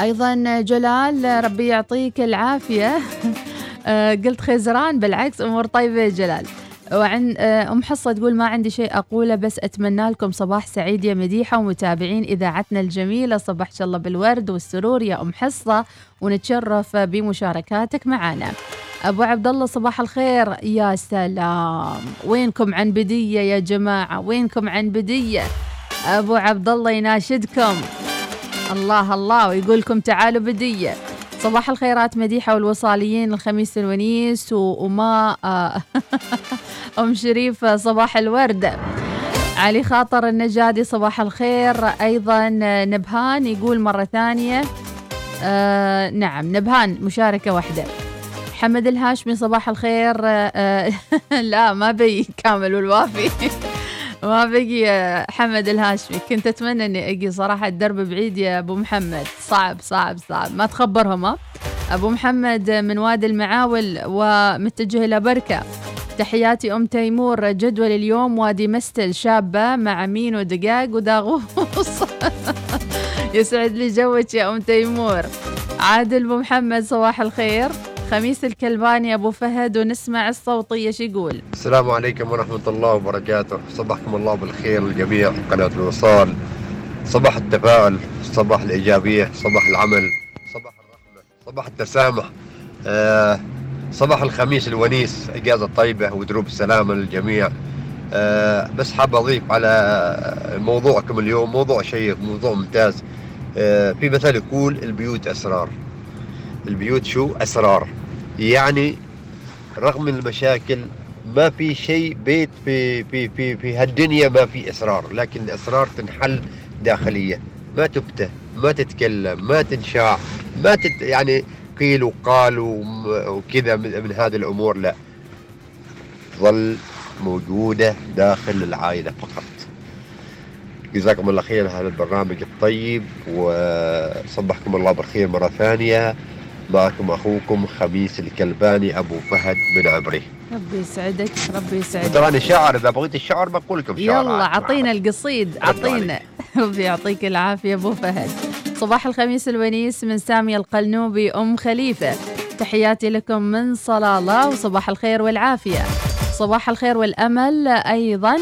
أيضا جلال ربي يعطيك العافية. آه، قلت خزران بالعكس أمور طيبة يا جلال. وعن آه، أم حصة تقول ما عندي شيء أقوله بس أتمنى لكم صباح سعيد يا مديحة ومتابعين إذاعتنا الجميلة. صباح الله بالورد والسرور يا أم حصة ونتشرف بمشاركاتك معنا. أبو عبد الله صباح الخير. يا سلام. وينكم عن بدية يا جماعة؟ وينكم عن بدية؟ أبو عبد الله يناشدكم. الله الله ويقول لكم تعالوا بدية. صباح الخيرات مديحة والوصاليين الخميس الونيس وما آه، أم شريف صباح الورد. علي خاطر النجادي صباح الخير. أيضا نبهان يقول مرة ثانية آه نعم نبهان مشاركة واحدة. حمد الهاشمي صباح الخير. آه لا ما بي كامل والوافي. ما بقي حمد الهاشمي. كنت أتمنى إني أجي صراحة الدرب بعيد يا أبو محمد. صعب صعب صعب. ما تخبرهم ها؟ أبو محمد من وادي المعاول ومتجه إلى بركة. تحياتي أم تيمور. جدول اليوم وادي مستل شابة مع مين ودقاق وداغوص يسعد لي جوك يا أم تيمور. عادل أبو محمد صباح الخير. خميس الكلباني أبو فهد ونسمع الصوتية شو يقول. السلام عليكم ورحمة الله وبركاته. صبحكم الله بالخير الجميع قناة الوصال. صباح التفاؤل صباح الإيجابية صباح العمل صباح الرحمة صباح التسامح. آه صباح الخميس الونيس إجازة طيبة ودروب السلامة للجميع. آه بس حاب أضيف على موضوعكم اليوم موضوع شيق موضوع ممتاز. آه في مثل يقول البيوت أسرار. البيوت شو؟ أسرار. يعني رغم المشاكل ما في شيء بيت في في في في هالدنيا ما في أسرار لكن الأسرار تنحل داخلية. ما تفتح ما تتكلم ما تنشاع ما تت يعني قيل وقال وكذا من, من هذه الأمور لا. تظل موجودة داخل العائلة فقط. جزاكم الله خير هذا البرنامج الطيب وصبحكم الله بالخير مرة ثانية. معكم أخوكم خميس الكلباني أبو فهد من عمري. ربي يسعدك ربي يسعدك. ترى أنا شاعر إذا بغيت الشعر بقول لكم شعر يلا عاد. عطينا القصيد عطينا ربي يعطيك العافية أبو فهد. صباح الخميس الونيس من سامية القلنوبي أم خليفة. تحياتي لكم من صلالة وصباح الخير والعافية. صباح الخير والأمل أيضا.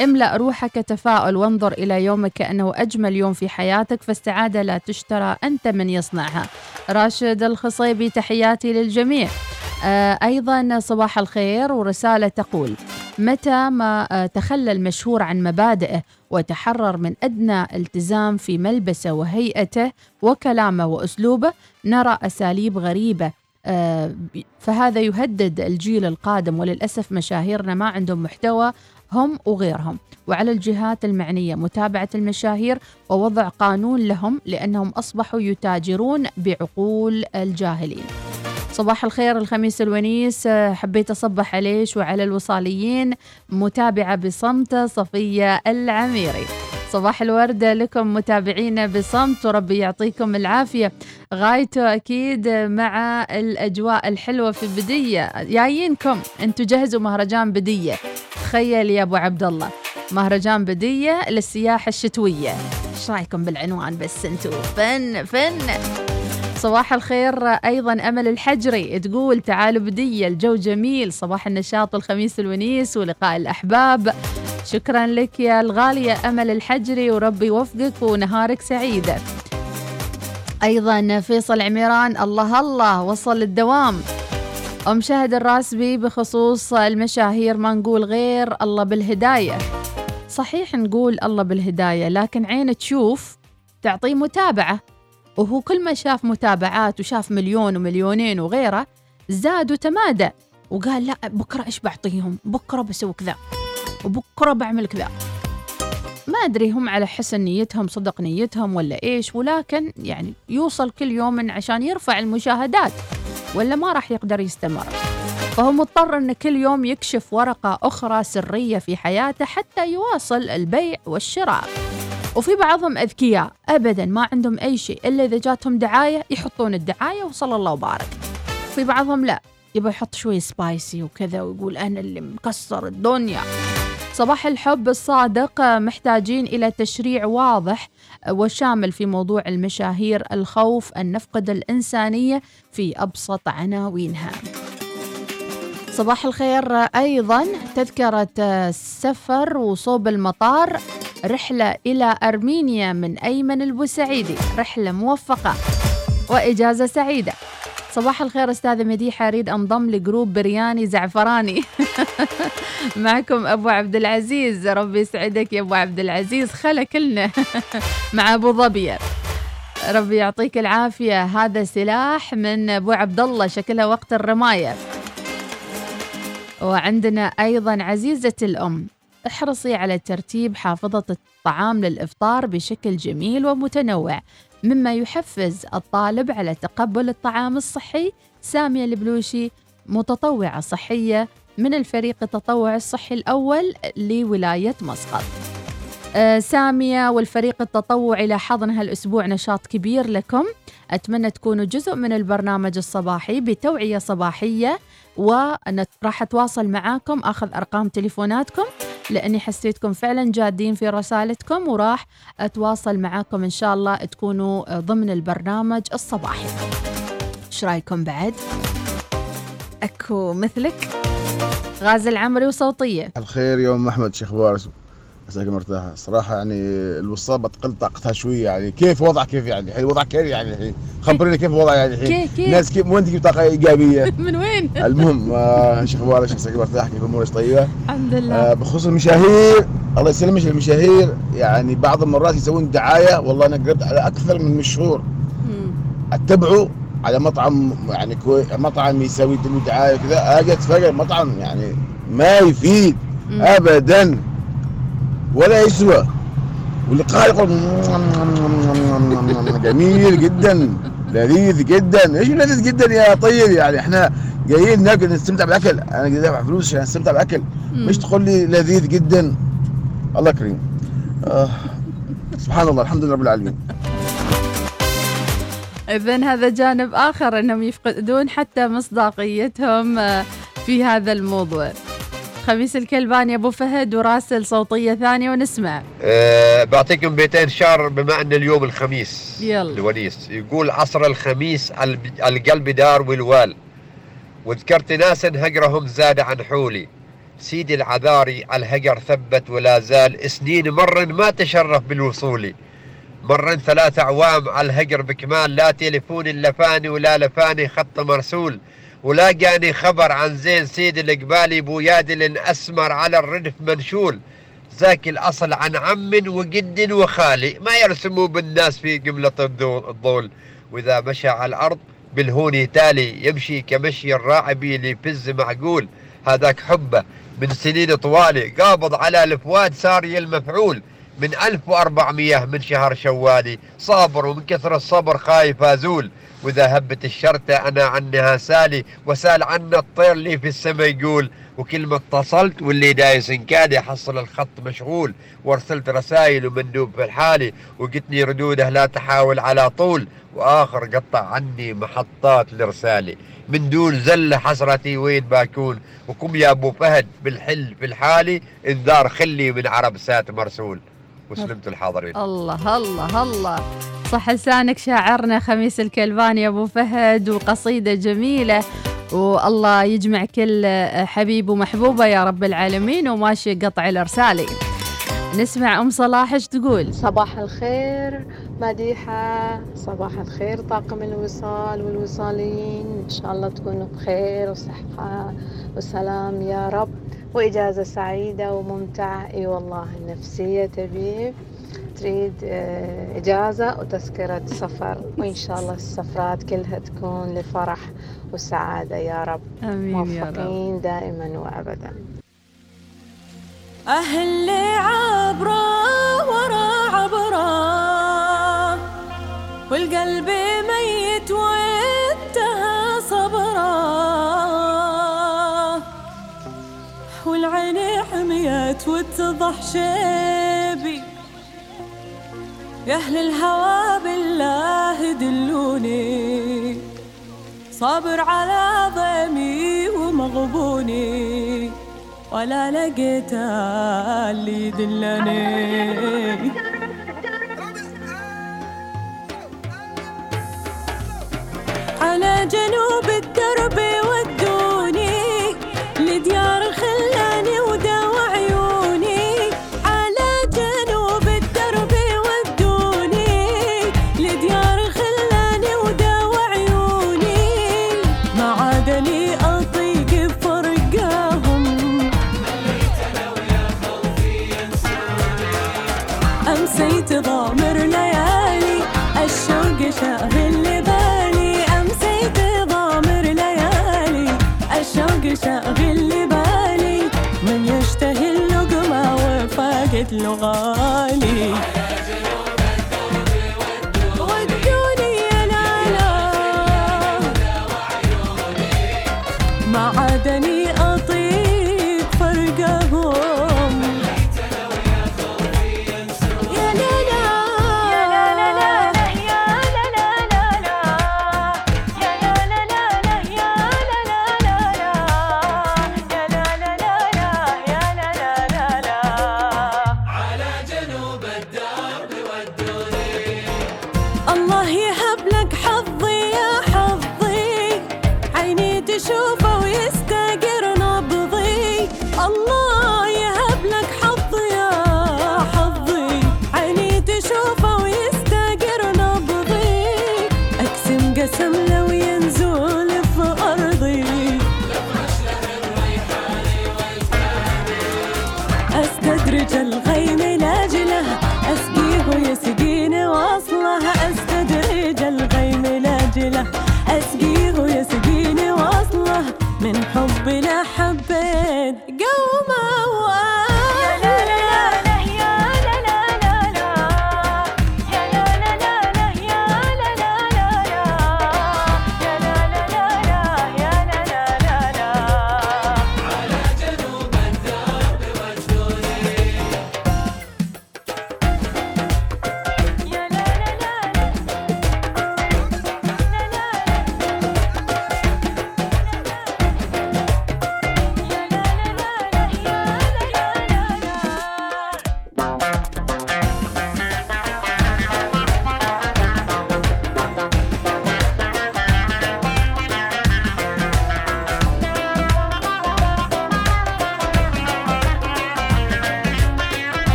املأ روحك تفاؤل وانظر إلى يومك كأنه أجمل يوم في حياتك فالسعادة لا تشترى أنت من يصنعها. راشد الخصيبي تحياتي للجميع. آه، أيضا صباح الخير ورسالة تقول متى ما آه، تخلى المشهور عن مبادئه وتحرر من أدنى التزام في ملبسه وهيئته وكلامه وأسلوبه نرى أساليب غريبة. آه، فهذا يهدد الجيل القادم وللأسف مشاهيرنا ما عندهم محتوى هم وغيرهم. وعلى الجهات المعنية متابعة المشاهير ووضع قانون لهم لأنهم أصبحوا يتاجرون بعقول الجاهلين. صباح الخير الخميس الونيس. حبيت أصبح عليش وعلى الوصاليين. متابعة بصمت صفية العميري. صباح الوردة لكم متابعينا بصمت وربي يعطيكم العافية. غايته أكيد مع الأجواء الحلوة في بدية. جايينكم أنتوا جهزوا مهرجان بدية. تخيل يا أبو عبد الله مهرجان بدية للسياحة الشتوية. إيش رأيكم بالعنوان بس؟ أنتوا فن فن. صباح الخير أيضا أمل الحجري تقول تعالوا بدية الجو جميل صباح النشاط والخميس الونيس ولقاء الأحباب. شكرا لك يا الغالية أمل الحجري وربي يوفقك ونهارك سعيدة أيضا فيصل عميران الله الله وصل الدوام. أم شهد الراسبي بخصوص المشاهير ما نقول غير الله بالهداية. صحيح نقول الله بالهداية لكن عين تشوف تعطيه متابعة. وهو كل ما شاف متابعات وشاف مليون ومليونين وغيره زاد وتمادى وقال لا بكرة إيش بعطيهم؟ بكرة بسوي كذا وبكرة بعمل كذا. ما أدري هم على حسن نيتهم صدق نيتهم ولا إيش ولكن يعني يوصل كل يوم عشان يرفع المشاهدات ولا ما راح يقدر يستمر. فهو مضطر أن كل يوم يكشف ورقة أخرى سرية في حياته حتى يواصل البيع والشراء. وفي بعضهم أذكياء. أبدا ما عندهم أي شيء إلا إذا جاتهم دعاية يحطون الدعاية وصلى الله وبارك. في بعضهم لا يبغى يحط شوي سبايسي وكذا ويقول أنا اللي مكسر الدنيا. صباح الحب الصادق محتاجين إلى تشريع واضح وشامل في موضوع المشاهير الخوف أن نفقد الإنسانية في أبسط عناوينها. صباح الخير أيضا تذكرة سفر وصوب المطار. رحلة إلى أرمينيا من أيمن البوسعيدي. رحلة موفقة وإجازة سعيدة. صباح الخير أستاذة مديحة أريد أنضم لجروب برياني زعفراني. معكم أبو عبد العزيز. ربي يسعدك يا أبو عبد العزيز. خلا كلنا مع أبو ظبي. ربي يعطيك العافية. هذا سلاح من أبو عبد الله شكلها وقت الرماية. وعندنا أيضا عزيزة الأم. احرصي على ترتيب حافظة الطعام للإفطار بشكل جميل ومتنوع مما يحفز الطالب على تقبل الطعام الصحي. سامية البلوشي متطوعة صحية من الفريق التطوع الصحي الأول لولاية مسقط. آه، سامية والفريق التطوعي لاحظنا هالأسبوع نشاط كبير لكم. أتمنى تكونوا جزء من البرنامج الصباحي بتوعية صباحية. وراح أتواصل معاكم أخذ أرقام تليفوناتكم لأني حسيتكم فعلا جادين في رسالتكم وراح أتواصل معاكم إن شاء الله تكونوا ضمن البرنامج الصباحي. إيش رأيكم بعد؟ أكو مثلك؟ غازي العمري وصوتية. الخير يوم أحمد شيخ بارس عساك مرتاحة صراحة يعني الوصال بتقل طاقتها شوية يعني. كيف وضع كيف يعني الحين؟ وضع كيف يعني الحين؟ خبرينا كيف الوضع يعني الحين؟ كيف- كيف؟ الناس كيف وين تجيب طاقة إيجابية؟ من وين؟ المهم آه شيخ بارس عساك مرتاح كيف أمورك طيبة؟ الحمد لله. آه بخصوص المشاهير الله يسلمك المشاهير يعني بعض المرات يسوون دعاية والله أنا قربت على أكثر من مشهور. أتبعه على مطعم يعني كوي مطعم يسوي له دعاية كذا آجي اتفاجئ المطعم يعني ما يفيد ابدا. ولا يسوى. واللقاء يقول جميل جدا لذيذ جدا. إيش لذيذ جدا يا طيب؟ يعني إحنا جايين ناكل نستمتع بالأكل. أنا جاي دافع فلوس عشان أستمتع بالأكل. مش تقول لي لذيذ جدا؟ الله كريم. آه. سبحان الله الحمد لله رب العالمين. إذن هذا جانب آخر أنهم يفقدون حتى مصداقيتهم آه، في هذا الموضوع. خميس الكلباني أبو فهد وراسل صوتية ثانية ونسمع. أه بعطيكم بيتين شعر بما أن اليوم الخميس. يلا. الونيس. يقول عصر الخميس القلب دار والوال. وذكرت ناسا هجرهم زاد عن حولي. سيدي العذاري الهجر ثبت ولا زال. سنين مر ما تشرف بالوصول. مرن ثلاث أعوام على الهجر بكمال. لا تليفون لفاني ولا لفاني خط مرسول. ولا جاني خبر عن زين سيد القبالي بويادل أسمر على الردف منشول. ذاك الأصل عن عم وجد وخالي. ما يرسموا بالناس في قملة الضول وإذا مشى على الأرض بالهون تالي يمشي كمشي الراعبي اللي يفز معقول. هذاك حبة من سنين طوالي. قابض على الفواد صار المفعول. من 1400 من شهر شوالي. صابر ومن كثر الصبر خايف أزول. وإذا هبت الشرطة أنا عنها سالي وسال عنا الطير اللي في السما يقول وكلمة اتصلت واللي دايس إن كاد يحصل الخط مشغول وارسلت رسائل ومندوب في الحالي وقتني ردوده لا تحاول على طول وآخر قطع عني محطات لرسالي. من دون زلة حسرتي وين بكون وكم يا أبو فهد بالحل في الحالي إنذار خلي من عرب سات مرسول. وسلمت الحاضرين الله الله الله. صح لسانك شاعرنا خميس الكلباني أبو فهد وقصيدة جميلة. والله يجمع كل حبيب ومحبوبة يا رب العالمين وماشي قطع الأرسالي نسمع أم صلاح إيش تقول؟ صباح الخير مديحة. صباح الخير طاقم الوصال والوصاليين إن شاء الله تكونوا بخير وصحة وسلام يا رب. وإجازة سعيدة وممتعة. إي والله النفسية تبي تريد آه، إجازة وتذكرة سفر. وإن شاء الله السفرات كلها تكون لفرح وسعادة يا رب. آمين يا رب. موفقين دائما وأبدا. أهل عبرة ورا عبرة والقلب ميت وانتهى صبره والعين حميت واتضح شيبي. يا أهل الهوى بالله دلوني. صابر على ضيمي ومغبوني. ولا لقيت اللي يدلني. على جنوب الدرب ودوني له غالي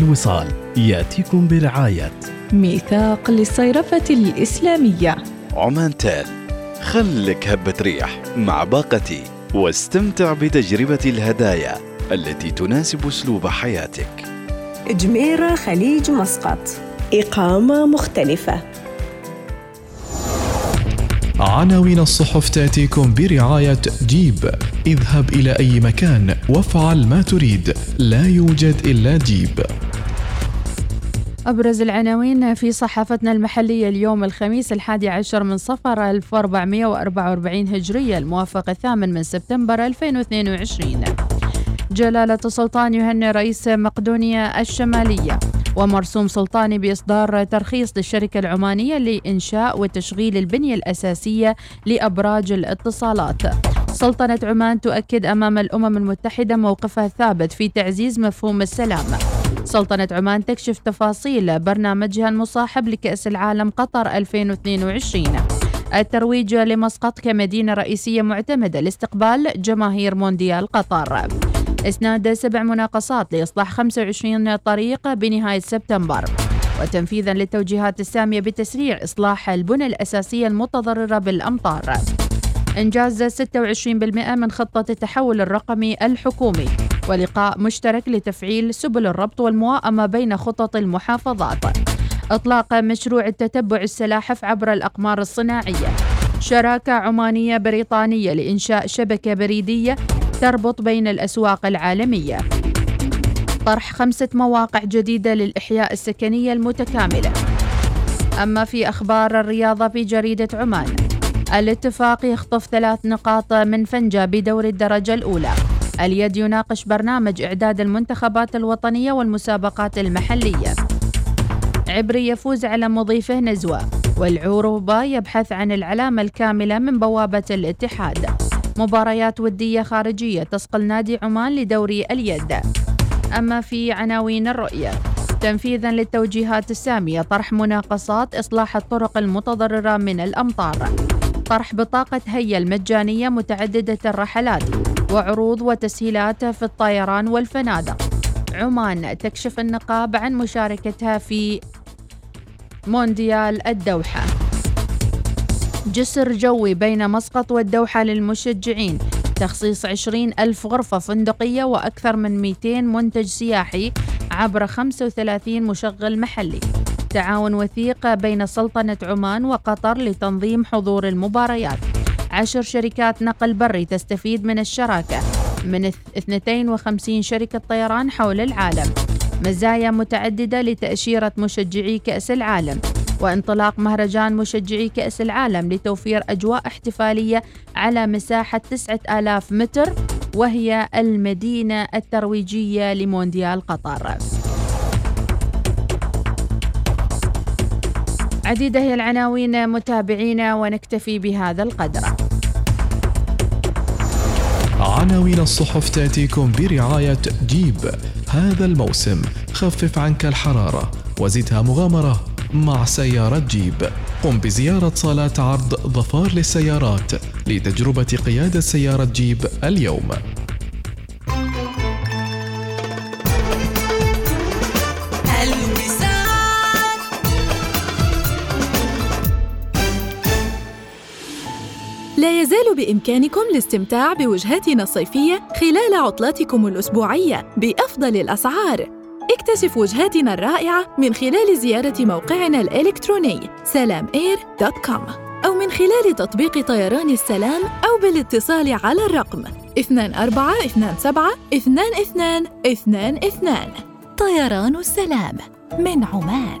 الوصال. يأتيكم برعاية. ميثاق للصيرفة الإسلامية. عمان تال خلك هبة ريح مع باقتي واستمتع بتجربة الهدايا التي تناسب أسلوب حياتك. جميرة خليج مسقط. إقامة مختلفة. عناوين الصحف تأتيكم برعاية جيب. اذهب إلى أي مكان وافعل ما تريد. لا يوجد إلا جيب. أبرز العناوين في صحافتنا المحلية اليوم الخميس الحادي عشر من صفر 1444 هجرية الموافق الثامن من سبتمبر 2022 جلالة السلطان يهنئ رئيس مقدونيا الشمالية ومرسوم سلطاني بإصدار ترخيص للشركة العمانية لإنشاء وتشغيل البنية الأساسية لأبراج الاتصالات. سلطنة عمان تؤكد أمام الأمم المتحدة موقفها الثابت في تعزيز مفهوم السلام. سلطنة عمان تكشف تفاصيل برنامجها المصاحب لكأس العالم قطر 2022 الترويج لمسقط كمدينة رئيسية معتمدة لاستقبال جماهير مونديال قطر. إسناد سبع مناقصات لإصلاح 25 طريق بنهاية سبتمبر. وتنفيذا للتوجيهات السامية بتسريع إصلاح البنى الأساسية المتضررة بالأمطار. إنجاز 26% من خطة التحول الرقمي الحكومي. ولقاء مشترك لتفعيل سبل الربط والمواءمة بين خطط المحافظات. إطلاق مشروع التتبع السلاحف عبر الأقمار الصناعية. شراكة عمانية بريطانية لإنشاء شبكة بريدية تربط بين الأسواق العالمية. طرح خمسة مواقع جديدة للإحياء السكنية المتكاملة. أما في أخبار الرياضة في جريدة عمان الاتفاق يخطف ثلاث نقاط من فنجة بدور الدرجة الأولى. اليد يناقش برنامج إعداد المنتخبات الوطنية والمسابقات المحلية. عبري يفوز على مضيفه نزوة والعروبة يبحث عن العلامة الكاملة من بوابة الاتحاد. مباريات ودية خارجية تسقل نادي عمان لدوري اليد. أما في عناوين الرؤية تنفيذا للتوجيهات السامية طرح مناقصات إصلاح الطرق المتضررة من الأمطار. طرح بطاقة هيا المجانية متعددة الرحلات. وعروض وتسهيلات في الطيران والفنادق. عمان تكشف النقاب عن مشاركتها في مونديال الدوحة. جسر جوي بين مسقط والدوحة للمشجعين. تخصيص 20 ألف غرفة فندقية وأكثر من 200 منتج سياحي عبر 35 مشغل محلي. تعاون وثيق بين سلطنة عمان وقطر لتنظيم حضور المباريات. عشر شركات نقل بري تستفيد من الشراكة من 52 شركة طيران حول العالم. مزايا متعددة لتأشيرة مشجعي كأس العالم وانطلاق مهرجان مشجعي كأس العالم لتوفير أجواء احتفالية على مساحة 9000 متر وهي المدينة الترويجية لمونديال قطر. عديدة هي العناوين متابعينا ونكتفي بهذا القدر. عناوين الصحف تأتيكم برعاية جيب هذا الموسم خفف عنك الحرارة وزدها مغامرة مع سيارة جيب قم بزيارة صالات عرض ظفار للسيارات لتجربة قيادة سيارة جيب اليوم. يزال بإمكانكم الاستمتاع بوجهاتنا الصيفية خلال عطلاتكم الأسبوعية بأفضل الأسعار. اكتشف وجهاتنا الرائعة من خلال زيارة موقعنا الإلكتروني سلاماير.com أو من خلال تطبيق طيران السلام أو بالاتصال على الرقم 2427 2222 طيران السلام من عمان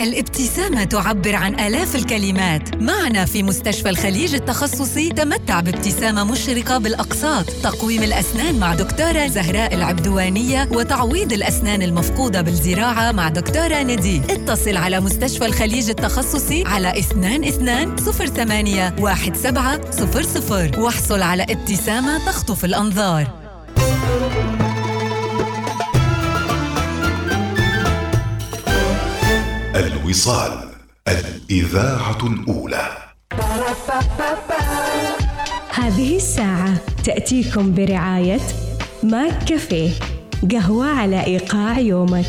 الابتسامة تعبر عن آلاف الكلمات. معنا في مستشفى الخليج التخصصي تمتع بابتسامة مشرقة بالأقساط. تقويم الأسنان مع دكتورة زهراء العبدوانية وتعويض الأسنان المفقودة بالزراعة مع دكتورة ندي اتصل على مستشفى الخليج التخصصي على 22 08 1700 واحصل على ابتسامة تخطف الأنظار. الوصال الإذاعة الأولى. هذه الساعة تأتيكم برعاية ماك كافيه قهوة على إيقاع يومك.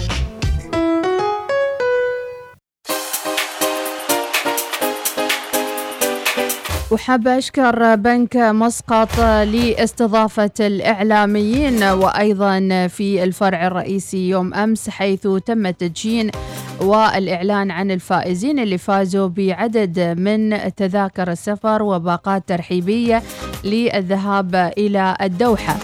وحابة أشكر بنك مسقط لاستضافة الإعلاميين وأيضا في الفرع الرئيسي يوم أمس حيث تم تدشين والإعلان عن الفائزين اللي فازوا بعدد من تذاكر السفر وباقات ترحيبية للذهاب إلى الدوحة.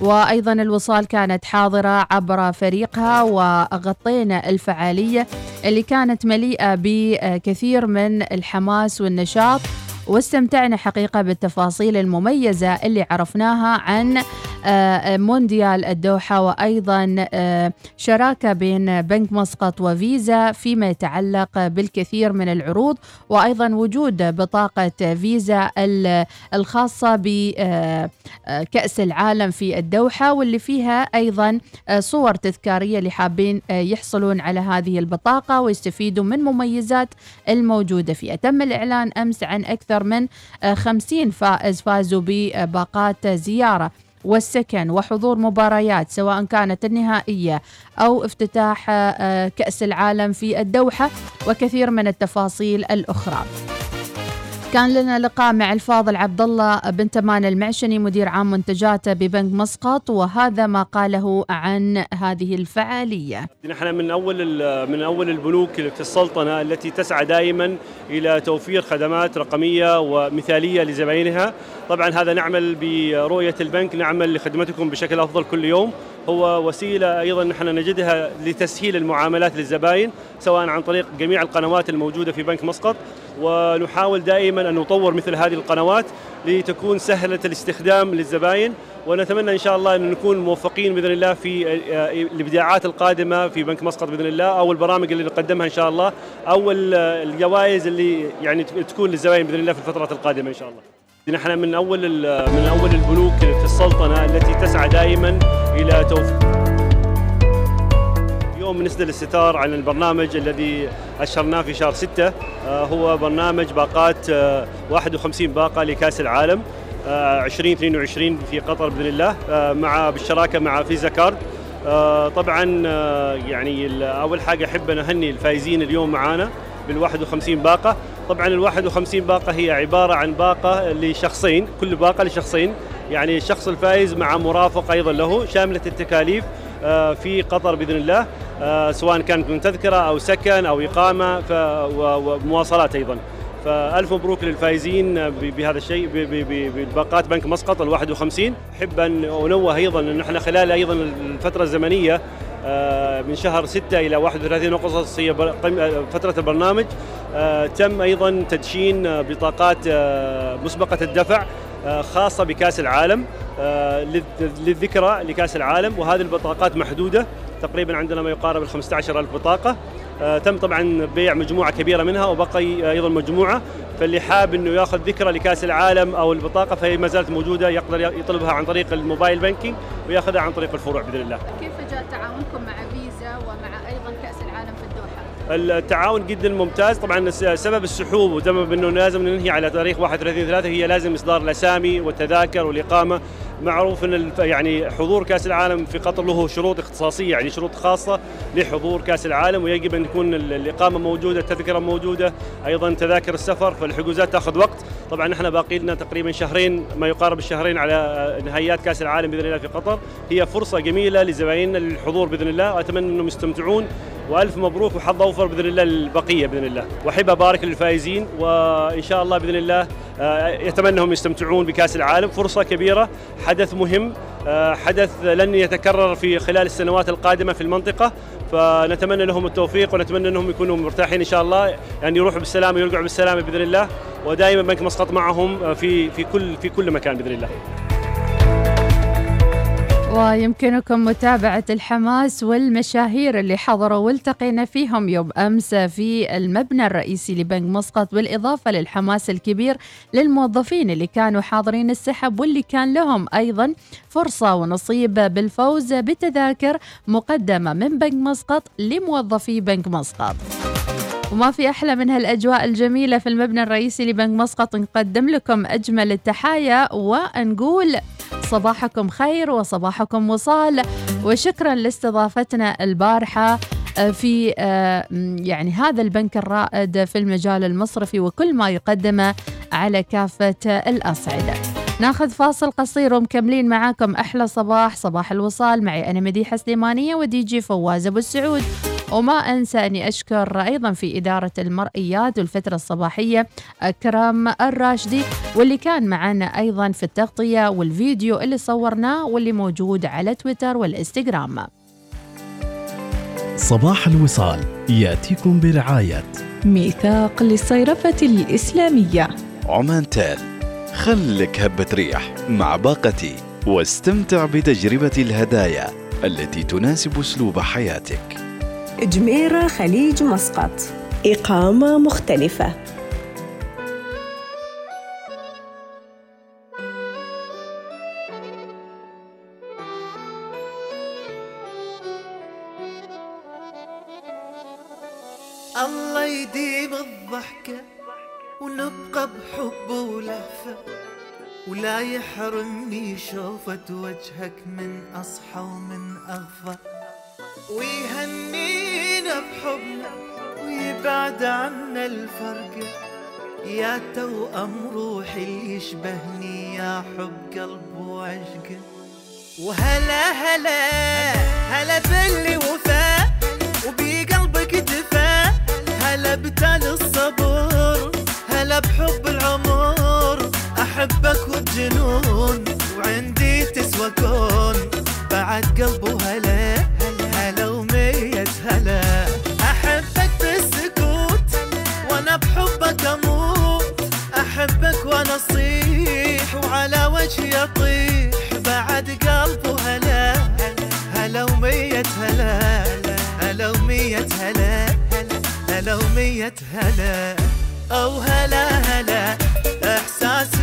وأيضا الوصال كانت حاضرة عبر فريقها وغطينا الفعالية اللي كانت مليئة بكثير من الحماس والنشاط واستمتعنا حقيقة بالتفاصيل المميزة اللي عرفناها عن مونديال الدوحة وأيضا آه، شراكة بين بنك مسقط وفيزا فيما يتعلق بالكثير من العروض وأيضا وجود بطاقة فيزا ال- الخاصة بكأس العالم في الدوحة واللي فيها أيضا آه، صور تذكارية اللي حابين آه، يحصلون على هذه البطاقة ويستفيدوا من مميزات الموجودة فيها. تم الإعلان أمس عن أكثر من آه، 50 فائز فازوا بباقات زيارة. والسكن وحضور مباريات سواء كانت النهائية أو افتتاح آه، كأس العالم في الدوحة وكثير من التفاصيل الأخرى. كان لنا لقاء مع الفاضل عبد الله بن تمان المعشني مدير عام منتجاته ببنك مسقط وهذا ما قاله عن هذه الفعالية. نحن من أول من أول البنوك في السلطنة التي تسعى دائما إلى توفير خدمات رقمية ومثالية لزبائنها، طبعا هذا نعمل برؤية البنك نعمل لخدمتكم بشكل أفضل كل يوم، هو وسيلة أيضا نحن نجدها لتسهيل المعاملات للزبائن سواء عن طريق جميع القنوات الموجودة في بنك مسقط. ونحاول دائما أن نطور مثل هذه القنوات لتكون سهلة الاستخدام للزبائن ونتمنى إن شاء الله أن نكون موفقين بإذن الله في آه، الإبداعات القادمة في بنك مسقط بإذن الله أو البرامج اللي نقدمها إن شاء الله أو ال- الجوائز اللي يعني تكون للزبائن بإذن الله في الفترات القادمة إن شاء الله. نحن من أول ال- من أول البنوك في السلطنة التي تسعى دائما إلى توفير اليوم نسدل الستار عن البرنامج الذي أشهرناه في شهر 6 هو برنامج باقات آه، 51 باقة لكأس العالم آه، 2022 في قطر بإذن الله آه، مع بالشراكة مع فيزا كارد. آه، طبعا آه، يعني ال- أول حاجة أحب أن أهني الفايزين اليوم معانا بال 51 باقة. طبعا ال 51 باقة هي عبارة عن باقة لشخصين كل باقة لشخصين. يعني الشخص الفائز مع مرافق أيضا له شاملة التكاليف آه، في قطر بإذن الله. آه، سواء كانت من تذكرة أو سكن أو إقامة ومواصلات أيضا. فألف مبروك للفائزين بهذا الشيء بباقات بنك مسقط ال 51 أحب أن أنوه أيضا أن إحنا خلال أيضا الفترة الزمنية آه، من شهر 6 إلى 31 اغسطس هي آه، فترة البرنامج آه، تم أيضا تدشين آه، بطاقات آه، مسبقة الدفع آه، خاصة بكأس العالم آه، للذ- للذكرى لكأس العالم وهذه البطاقات محدودة. تقريبا عندنا ما يقارب ال 15000 بطاقة آه، تم طبعا بيع مجموعة كبيرة منها وبقي أيضا مجموعة فاللي حاب إنه يأخذ ذكرى لكأس العالم أو البطاقة فهي ما زالت موجودة يقدر يطلبها عن طريق الموبايل بانكينج ويأخذها عن طريق الفروع بإذن الله. كيف جاء تعاونكم مع فيزا ومع أيضا كأس العالم في الدوحة؟ التعاون جدا ممتاز طبعا سبب السحوب وسبب إنه لازم ننهي على تاريخ 31 3 هي لازم إصدار الأسامي والتذاكر والإقامة معروف إن يعني حضور كأس العالم في قطر له شروط اختصاصية يعني شروط خاصة لحضور كأس العالم ويجب أن تكون ال- الإقامة موجودة التذكرة موجودة أيضا تذاكر السفر فالحجوزات تأخذ وقت. طبعا إحنا باقي لنا تقريبا شهرين ما يقارب الشهرين على آه، نهائيات كأس العالم بإذن الله في قطر. هي فرصة جميلة لزبايننا للحضور بإذن الله وأتمنى أنهم يستمتعون. وألف مبروك وحظ أوفر بإذن الله للبقية بإذن الله. واحب ابارك للفائزين وإن شاء الله بإذن الله آه، يتمنى أنهم يستمتعون بكأس العالم. فرصة كبيرة. حدث مهم آه، حدث لن يتكرر في خلال السنوات القادمة في المنطقة. فنتمنى لهم التوفيق ونتمنى أنهم يكونوا مرتاحين إن شاء الله. يعني يروحوا بالسلامة ويرجعوا بالسلامة بإذن الله. ودائما بنك مسقط معهم آه، في في كل في كل مكان بإذن الله. ويمكنكم متابعة الحماس والمشاهير اللي حضروا والتقينا فيهم يوم أمس في المبنى الرئيسي لبنك مسقط بالإضافة للحماس الكبير للموظفين اللي كانوا حاضرين السحب واللي كان لهم أيضا فرصة ونصيب بالفوز بتذاكر مقدمة من بنك مسقط لموظفي بنك مسقط. وما في أحلى من هالأجواء الجميلة في المبنى الرئيسي لبنك مسقط. نقدم لكم أجمل التحايا ونقول صباحكم خير وصباحكم وصال. وشكرا لاستضافتنا البارحة آه، في آه، يعني هذا البنك الرائد في المجال المصرفي وكل ما يقدمه على كافة الأصعدة. ناخذ فاصل قصير ومكملين معاكم. أحلى صباح صباح الوصال. معي أنا مديحة سليمانية ودي جي فواز أبو السعود. وما أنسى أني أشكر أيضا في إدارة المرئيات والفترة الصباحية أكرم الراشدي واللي كان معنا أيضا في التغطية والفيديو اللي صورناه واللي موجود على تويتر والإنستغرام. صباح الوصال يأتيكم برعاية ميثاق للصيرفة الإسلامية. عمان تال خلك هبة ريح مع باقتي واستمتع بتجربة الهدايا التي تناسب أسلوب حياتك. جميرة خليج مسقط. إقامة مختلفة. الله يديم الضحكة ونبقى بحب ولهفة. ولا يحرمني شوفة وجهك من أصحى ومن أغفى. ويهنينا بحبنا ويبعد عنا الفرقة يا توأم روحي اللي يشبهني يا حب قلب وعشقه وهلا هلا هلا باللي وفاء وبقلبك دفا هلا بتال الصبر هلا بحب العمر. أحبك وبجنون وعندي تسوى كون. بعد قلبه هلا هلا ومية هلا. وعلى وجهي اطيح بعد قلبه هلا. هلا ومية هلا. هلا ومية هلا. هلا ومية هلا. أو هلا هلا. احساسي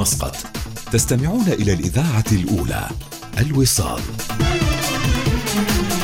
مسقط تستمعون إلى الإذاعة الأولى الوصال.